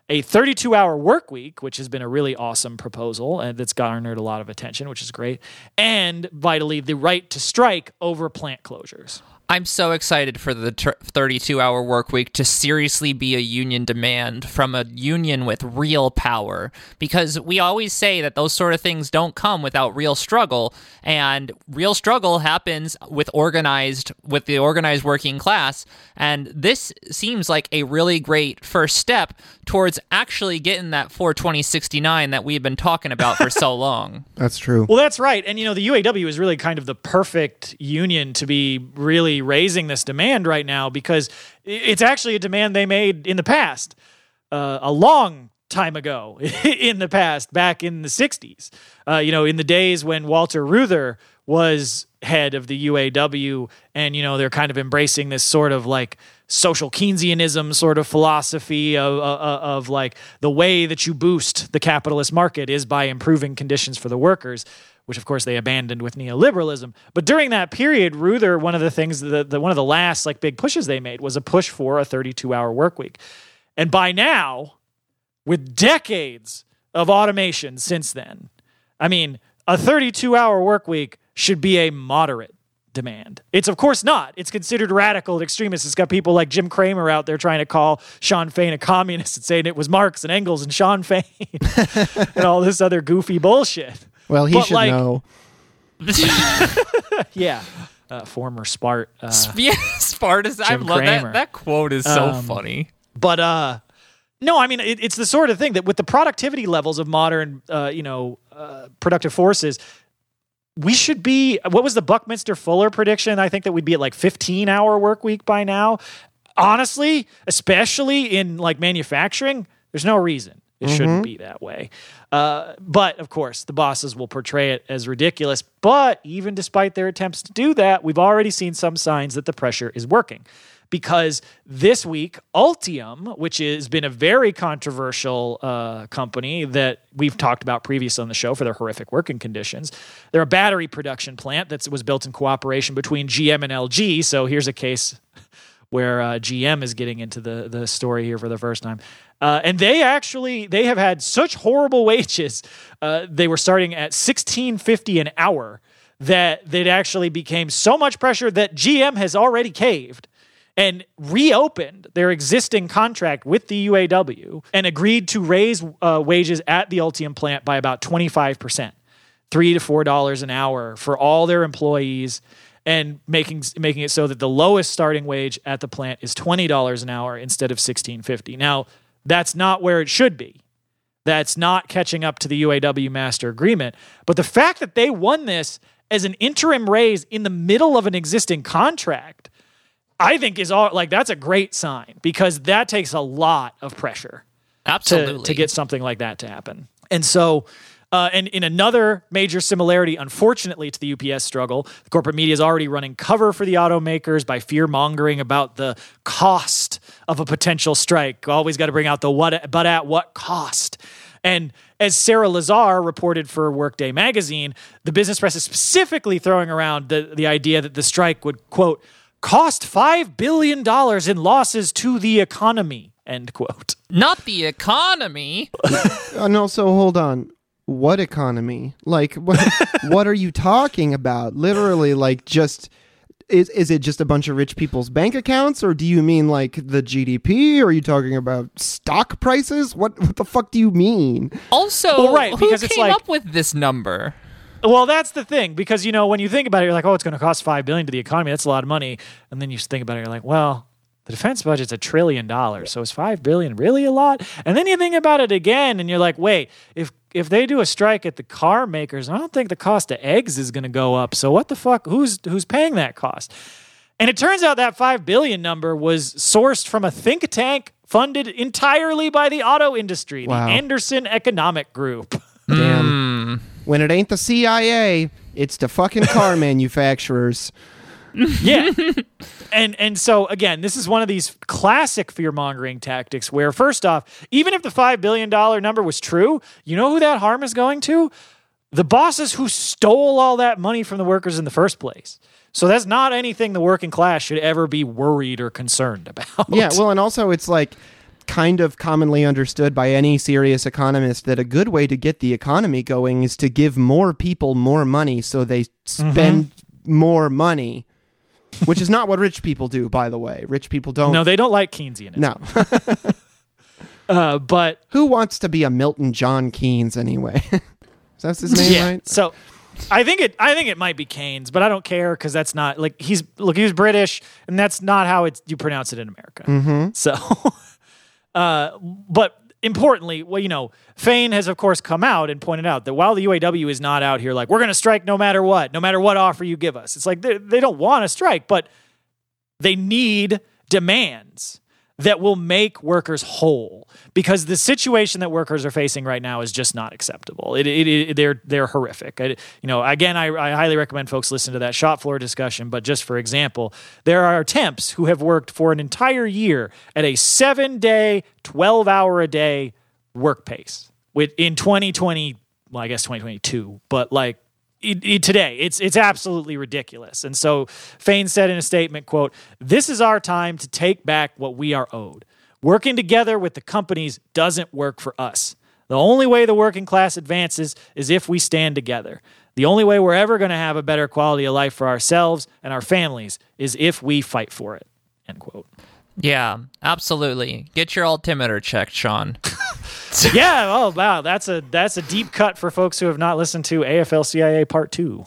a 32 hour work week, which has been a really awesome proposal and that's garnered a lot of attention, which is great, and vitally, the right to strike over plant closures. I'm so excited for the 32 hour work week to seriously be a union demand from a union with real power because we always say that those sort of things don't come without real struggle and real struggle happens with organized with the organized working class and this seems like a really great first step towards actually getting that 42069 that we've been talking about for so long. That's true. Well, that's right. And you know, the UAW is really kind of the perfect union to be really raising this demand right now because it's actually a demand they made in the past, uh, a long time ago in the past, back in the 60s. Uh, you know, in the days when Walter Reuther was head of the UAW, and, you know, they're kind of embracing this sort of like social Keynesianism sort of philosophy of, of, of like the way that you boost the capitalist market is by improving conditions for the workers which of course they abandoned with neoliberalism. But during that period, Reuther, one of the things, the, the, one of the last like big pushes they made was a push for a 32 hour work week. And by now, with decades of automation since then, I mean, a 32 hour work week should be a moderate demand. It's of course not. It's considered radical and extremist. It's got people like Jim Cramer out there trying to call Shawn Fain a communist and saying it was Marx and Engels and Shawn Fain and all this other goofy bullshit. Well, he But, should like- know. Yeah. Uh, former Spart. Uh, yeah, Spartus. I Jim love Cramer. that. That quote is so Um, funny. but uh no i mean it, it's the sort of thing that with the productivity levels of modern uh you know uh, productive forces we should be what was the buckminster fuller prediction i think that we'd be at like 15 hour work week by now honestly especially in like manufacturing there's no reason it shouldn't be that way. Uh, but of course the bosses will portray it as ridiculous. But even despite their attempts to do that we've already seen some signs that the pressure is working. Because this week Ultium, which has been a very controversial uh, company that we've talked about previously on the show for their horrific working conditions, they're a battery production plant that was built in cooperation between GM and LG. So here's a case where uh, GM is getting into the the story here for the first time. Uh, and they actually they have had such horrible wages. Uh, they were starting at sixteen fifty an hour that that actually became so much pressure that GM has already caved and reopened their existing contract with the UAW and agreed to raise uh, wages at the Ultium plant by about 25%, three to four dollars an hour for all their employees, and making making it so that the lowest starting wage at the plant is twenty dollars an hour instead of sixteen fifty. Now, that's not where it should be. That's not catching up to the UAW master agreement. But the fact that they won this as an interim raise in the middle of an existing contract I think is all like that's a great sign because that takes a lot of pressure to, Absolutely. to get something like that to happen. And so, uh, and in another major similarity, unfortunately, to the UPS struggle, the corporate media is already running cover for the automakers by fear mongering about the cost of a potential strike. Always got to bring out the what, but at what cost? And as Sarah Lazare reported for Workday magazine, the business press is specifically throwing around the, the idea that the strike would, quote, cost $5 billion in losses to the economy, end quote. Not the economy. And also, hold on. What economy? Like, what, what are you talking about? Literally, like, just is is it just a bunch of rich people's bank accounts, or do you mean like the GDP? Or are you talking about stock prices? What what the fuck do you mean? Also, Well, right, who because it's came like- up with this number? Well, that's the thing because you know when you think about it, you're like, oh, it's going to cost five billion to the economy. That's a lot of money. And then you think about it, you're like, well, the defense budget's a trillion dollars, so is five billion really a lot? And then you think about it again, and you're like, wait, if if they do a strike at the car makers, I don't think the cost of eggs is going to go up. So what the fuck? Who's who's paying that cost? And it turns out that five billion number was sourced from a think tank funded entirely by the auto industry, Wow. the Anderson Economic Group. Damn. Hmm. When it ain't the CIA, it's the fucking car manufacturers. Yeah. and and so again, this is one of these classic fear mongering tactics where first off, even if the five billion dollar number was true, you know who that harm is going to? The bosses who stole all that money from the workers in the first place. So that's not anything the working class should ever be worried or concerned about. Yeah, well, and also it's like kind of commonly understood by any serious economist that a good way to get the economy going is to give more people more money so they mm-hmm. spend more money. Which is not what rich people do, by the way. Rich people don't. No, they don't like Keynesianism. No. Uh, but Who wants to be a Milton John Keynes anyway? Is that his name, yeah, right? so I think it. I think it might be Keynes, but I don't care because that's not like he's look. He was British, and that's not how it's you pronounce it in America. Mm-hmm. So, uh, but importantly, well, you know, Fain has of course come out and pointed out that while the UAW is not out here like we're going to strike no matter what, no matter what offer you give us, it's like they, they don't want to strike, but they need demands that will make workers whole because the situation that workers are facing right now is just not acceptable. It, it, it they're they're horrific. I, you know, again, I, I highly recommend folks listen to that shop floor discussion. But just for example, there are temps who have worked for an entire year at a seven day, twelve hour a day work pace with in 2020. Well, I guess 2022, but like it, it, today. It's it's absolutely ridiculous. And so Fain said in a statement, "quote This is our time to take back what we are owed. Working together with the companies doesn't work for us. The only way the working class advances is if we stand together. The only way we're ever going to have a better quality of life for ourselves and our families is if we fight for it." End quote. Yeah, absolutely. Get your altimeter checked, Sean. yeah. Oh wow, that's a that's a deep cut for folks who have not listened to AFL CIA Part Two.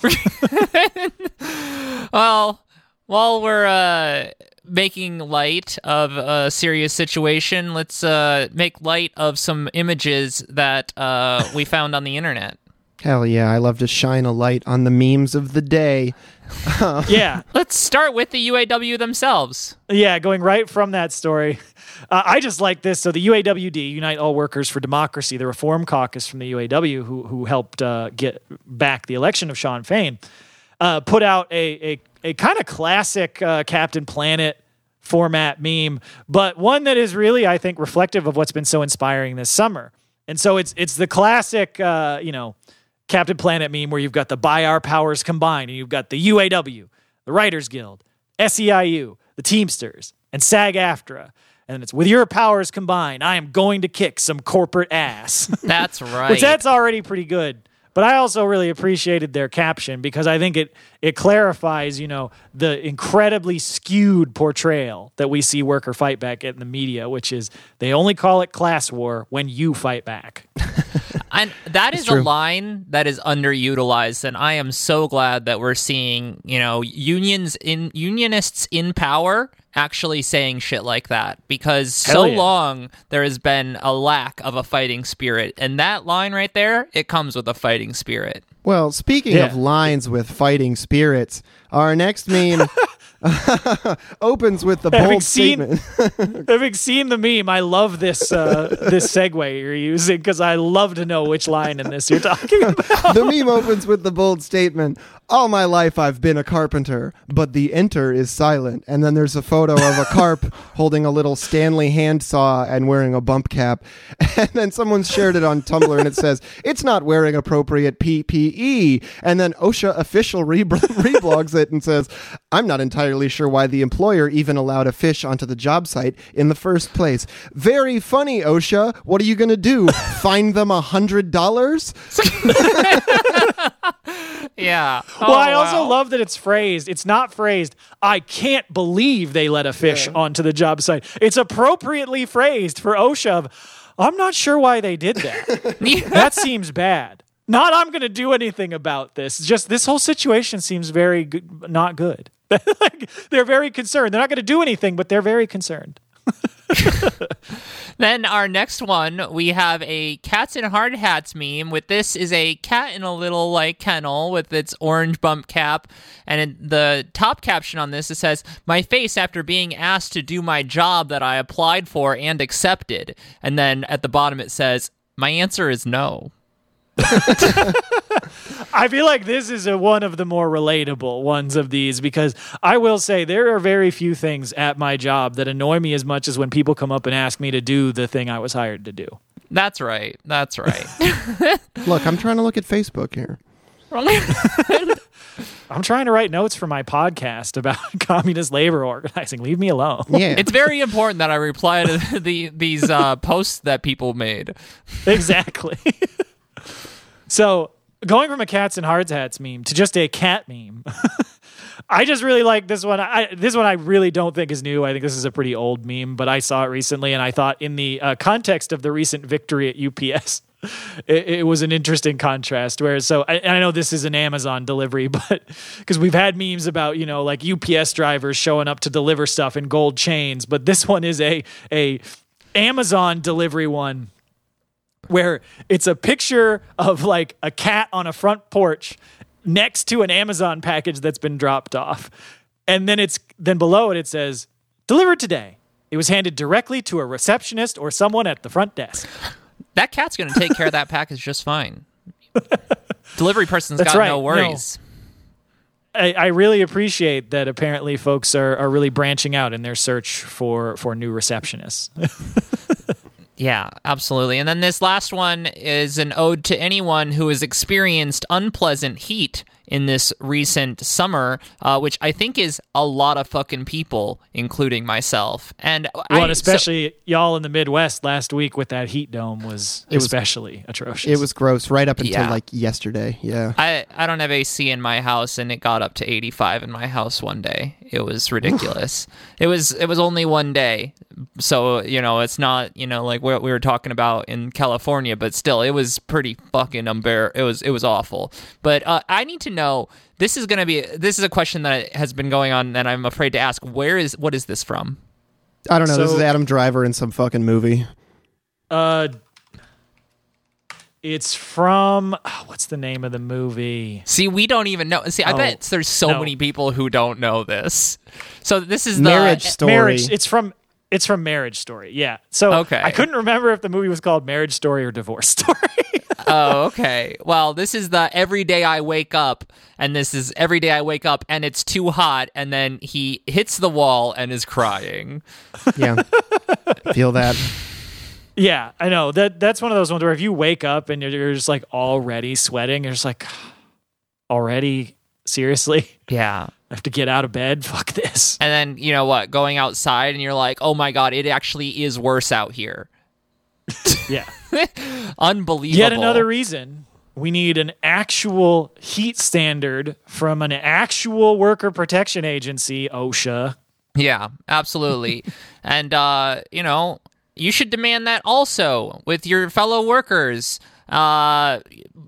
well, while we're uh, making light of a serious situation, let's uh, make light of some images that uh, we found on the internet. Hell yeah, I love to shine a light on the memes of the day. yeah. Let's start with the UAW themselves. Yeah, going right from that story. Uh, I just like this. So the UAWD, Unite All Workers for Democracy, the Reform Caucus from the UAW, who who helped uh, get back the election of Shawn Fain, uh, put out a a, a kind of classic uh, Captain Planet format meme, but one that is really, I think, reflective of what's been so inspiring this summer. And so it's it's the classic, uh, you know, Captain Planet meme where you've got the buy our powers combined, and you've got the UAW, the Writers Guild, SEIU, the Teamsters, and SAG AFTRA. And it's with your powers combined, I am going to kick some corporate ass. That's right. Which that's already pretty good. But I also really appreciated their caption because I think it it clarifies, you know, the incredibly skewed portrayal that we see worker fight back in the media, which is they only call it class war when you fight back. and that is a line that is underutilized and i am so glad that we're seeing you know unions in unionists in power actually saying shit like that because so yeah. long there has been a lack of a fighting spirit. And that line right there it comes with a fighting spirit Well, speaking Yeah. of lines with fighting spirits, our next meme opens with the Having bold seen- statement. Having seen the meme, I love this uh, this segue you're using because I love to know which line in this you're talking about. the meme opens with the bold statement All my life I've been a carpenter, but the enter is silent. And then there's a photo of a carp holding a little Stanley handsaw and wearing a bump cap. And then someone shared it on Tumblr and it says, It's not wearing appropriate PPE. And then OSHA official re- reblogs it and says, I'm not entirely sure why the employer even allowed a fish onto the job site in the first place. Very funny, OSHA. What are you going to do? Find them a hundred dollars? yeah Well, Oh, I also wow. love that it's phrased. It's not phrased. I can't believe they let a fish onto the job site. It's appropriately phrased for OSHA. I'm not sure why they did that. that seems bad. Not I'm going to do anything about this. Just this whole situation seems very good, not good. like, they're very concerned. They're not going to do anything, but they're very concerned. Then our next one, we have a cats in hard hats meme. With this is a cat in a little like kennel with its orange bump cap, and the top caption on this it says, "My face after being asked to do my job that I applied for and accepted." And then at the bottom it says, "My answer is no." I feel like this is a, one of the more relatable ones of these because I will say there are very few things at my job that annoy me as much as when people come up and ask me to do the thing I was hired to do. That's right. That's right. Look, I'm trying to look at Facebook here. I'm trying to write notes for my podcast about communist labor organizing. Leave me alone. Yeah. it's very important that I reply to the these uh, posts that people made. exactly. So going from a cats and hard hats meme to just a cat meme. I just really like this one. I this one I really don't think is new. I think this is a pretty old meme, but I saw it recently, and I thought in the uh, context of the recent victory at UPS, it, it was an interesting contrast. Where so I, I know this is an Amazon delivery, but because we've had memes about you know like UPS drivers showing up to deliver stuff in gold chains, but this one is a a Amazon delivery one where it's a picture of like a cat on a front porch next to an Amazon package that's been dropped off. And then it's then below it it says delivered today. It was handed directly to a receptionist or someone at the front desk. That cat's going to take care of that package just fine. Delivery person's That's got right. no No. worries. I, I really appreciate that apparently folks are, are really branching out in their search for for new receptionists. Yeah, absolutely. And then this last one is an ode to anyone who has experienced unpleasant heat in this recent summer, uh, which I think is a lot of fucking people, including myself. And Well, I, and especially y'all in the Midwest last week with that heat dome was, was- especially atrocious. It was gross right up until Yeah. like yesterday. Yeah. I, I don't have AC in my house, and it got up to 85 in my house one day. It was ridiculous. it was it was only one day, so you know it's not you know like what we were talking about in California, but still it was pretty fucking unbear. It was it was awful. But uh, I need to know. This is gonna be this is a question that has been going on, and I'm afraid to ask. Where is what is this from? I don't know. this is Adam Driver in some fucking movie. Uh, it's from ah, what's the name of the movie? See, we don't even know. See, I Oh, bet there's so no. many people who don't know this. So this is the Marriage Story. Marriage. It's from it's from Marriage Story. Yeah. So Okay. I couldn't remember if the movie was called Marriage Story or Divorce Story. Oh, okay. Well, this is the every day I wake up, and this is every day I wake up, and it's too hot, and then he hits the wall and is crying. Yeah. Feel that. yeah, I know that that's one of those ones where if you wake up and you're, you're just like already sweating, you're just like already seriously. Yeah. I have to get out of bed. Fuck this. And then, you know what, going outside, and you're like, oh my God, it actually is worse out here. Yeah. Unbelievable. Yet another reason we need an actual heat standard from an actual worker protection agency, OSHA. Yeah, absolutely. and uh, you know, you should demand that also with your fellow workers. Uh,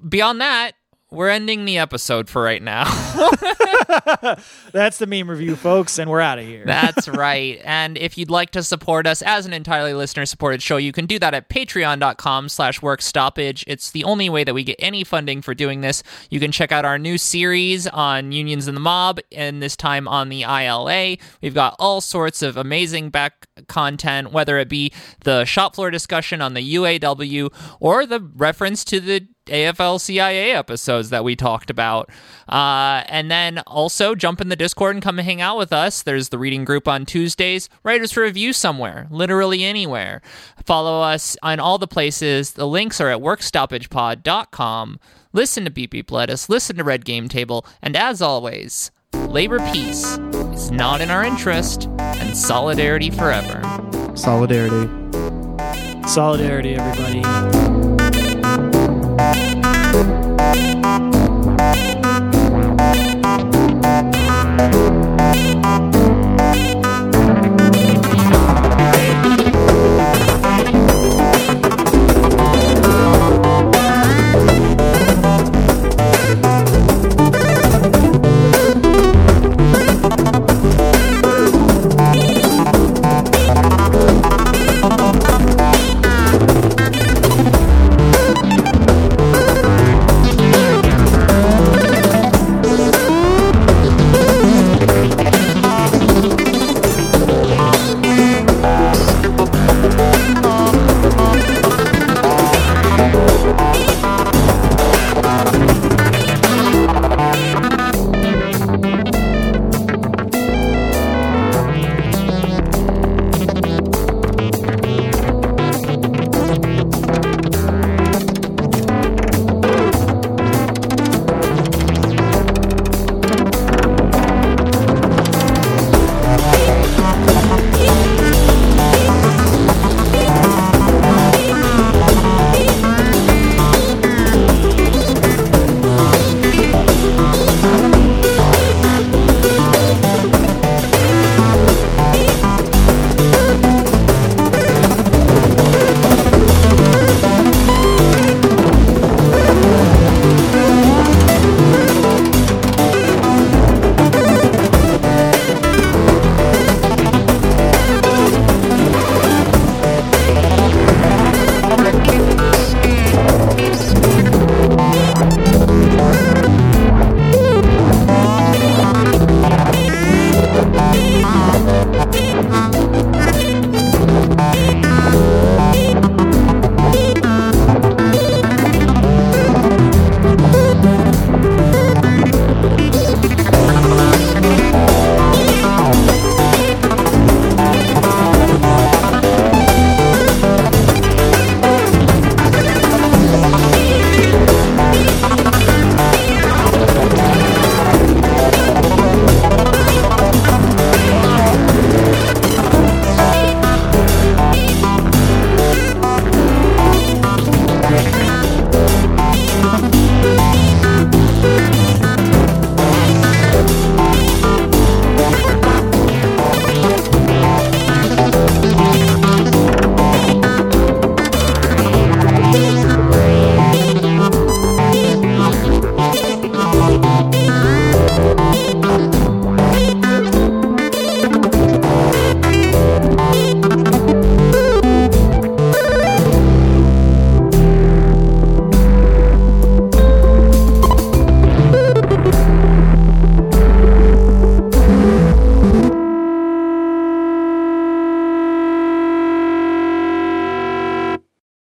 beyond that, we're ending the episode for right now. That's the meme review, folks, and we're out of here. That's right. And if you'd like to support us as an entirely listener-supported show, you can do that at patreon.com slash workstoppage. It's the only way that we get any funding for doing this. You can check out our new series on unions and the mob, and this time on the ILA. We've got all sorts of amazing back content, whether it be the shop floor discussion on the UAW or the reference to the AFL CIA episodes that we talked about. Uh, and then also jump in the Discord and come hang out with us. There's the reading group on Tuesdays. Write us a review somewhere, literally anywhere. Follow us on all the places. The links are at workstoppagepod.com. Listen to Beep Beep Lettuce, listen to Red Game Table, and as always, labor peace is not in our interest, and solidarity forever. Solidarity. Solidarity, everybody. Thank you.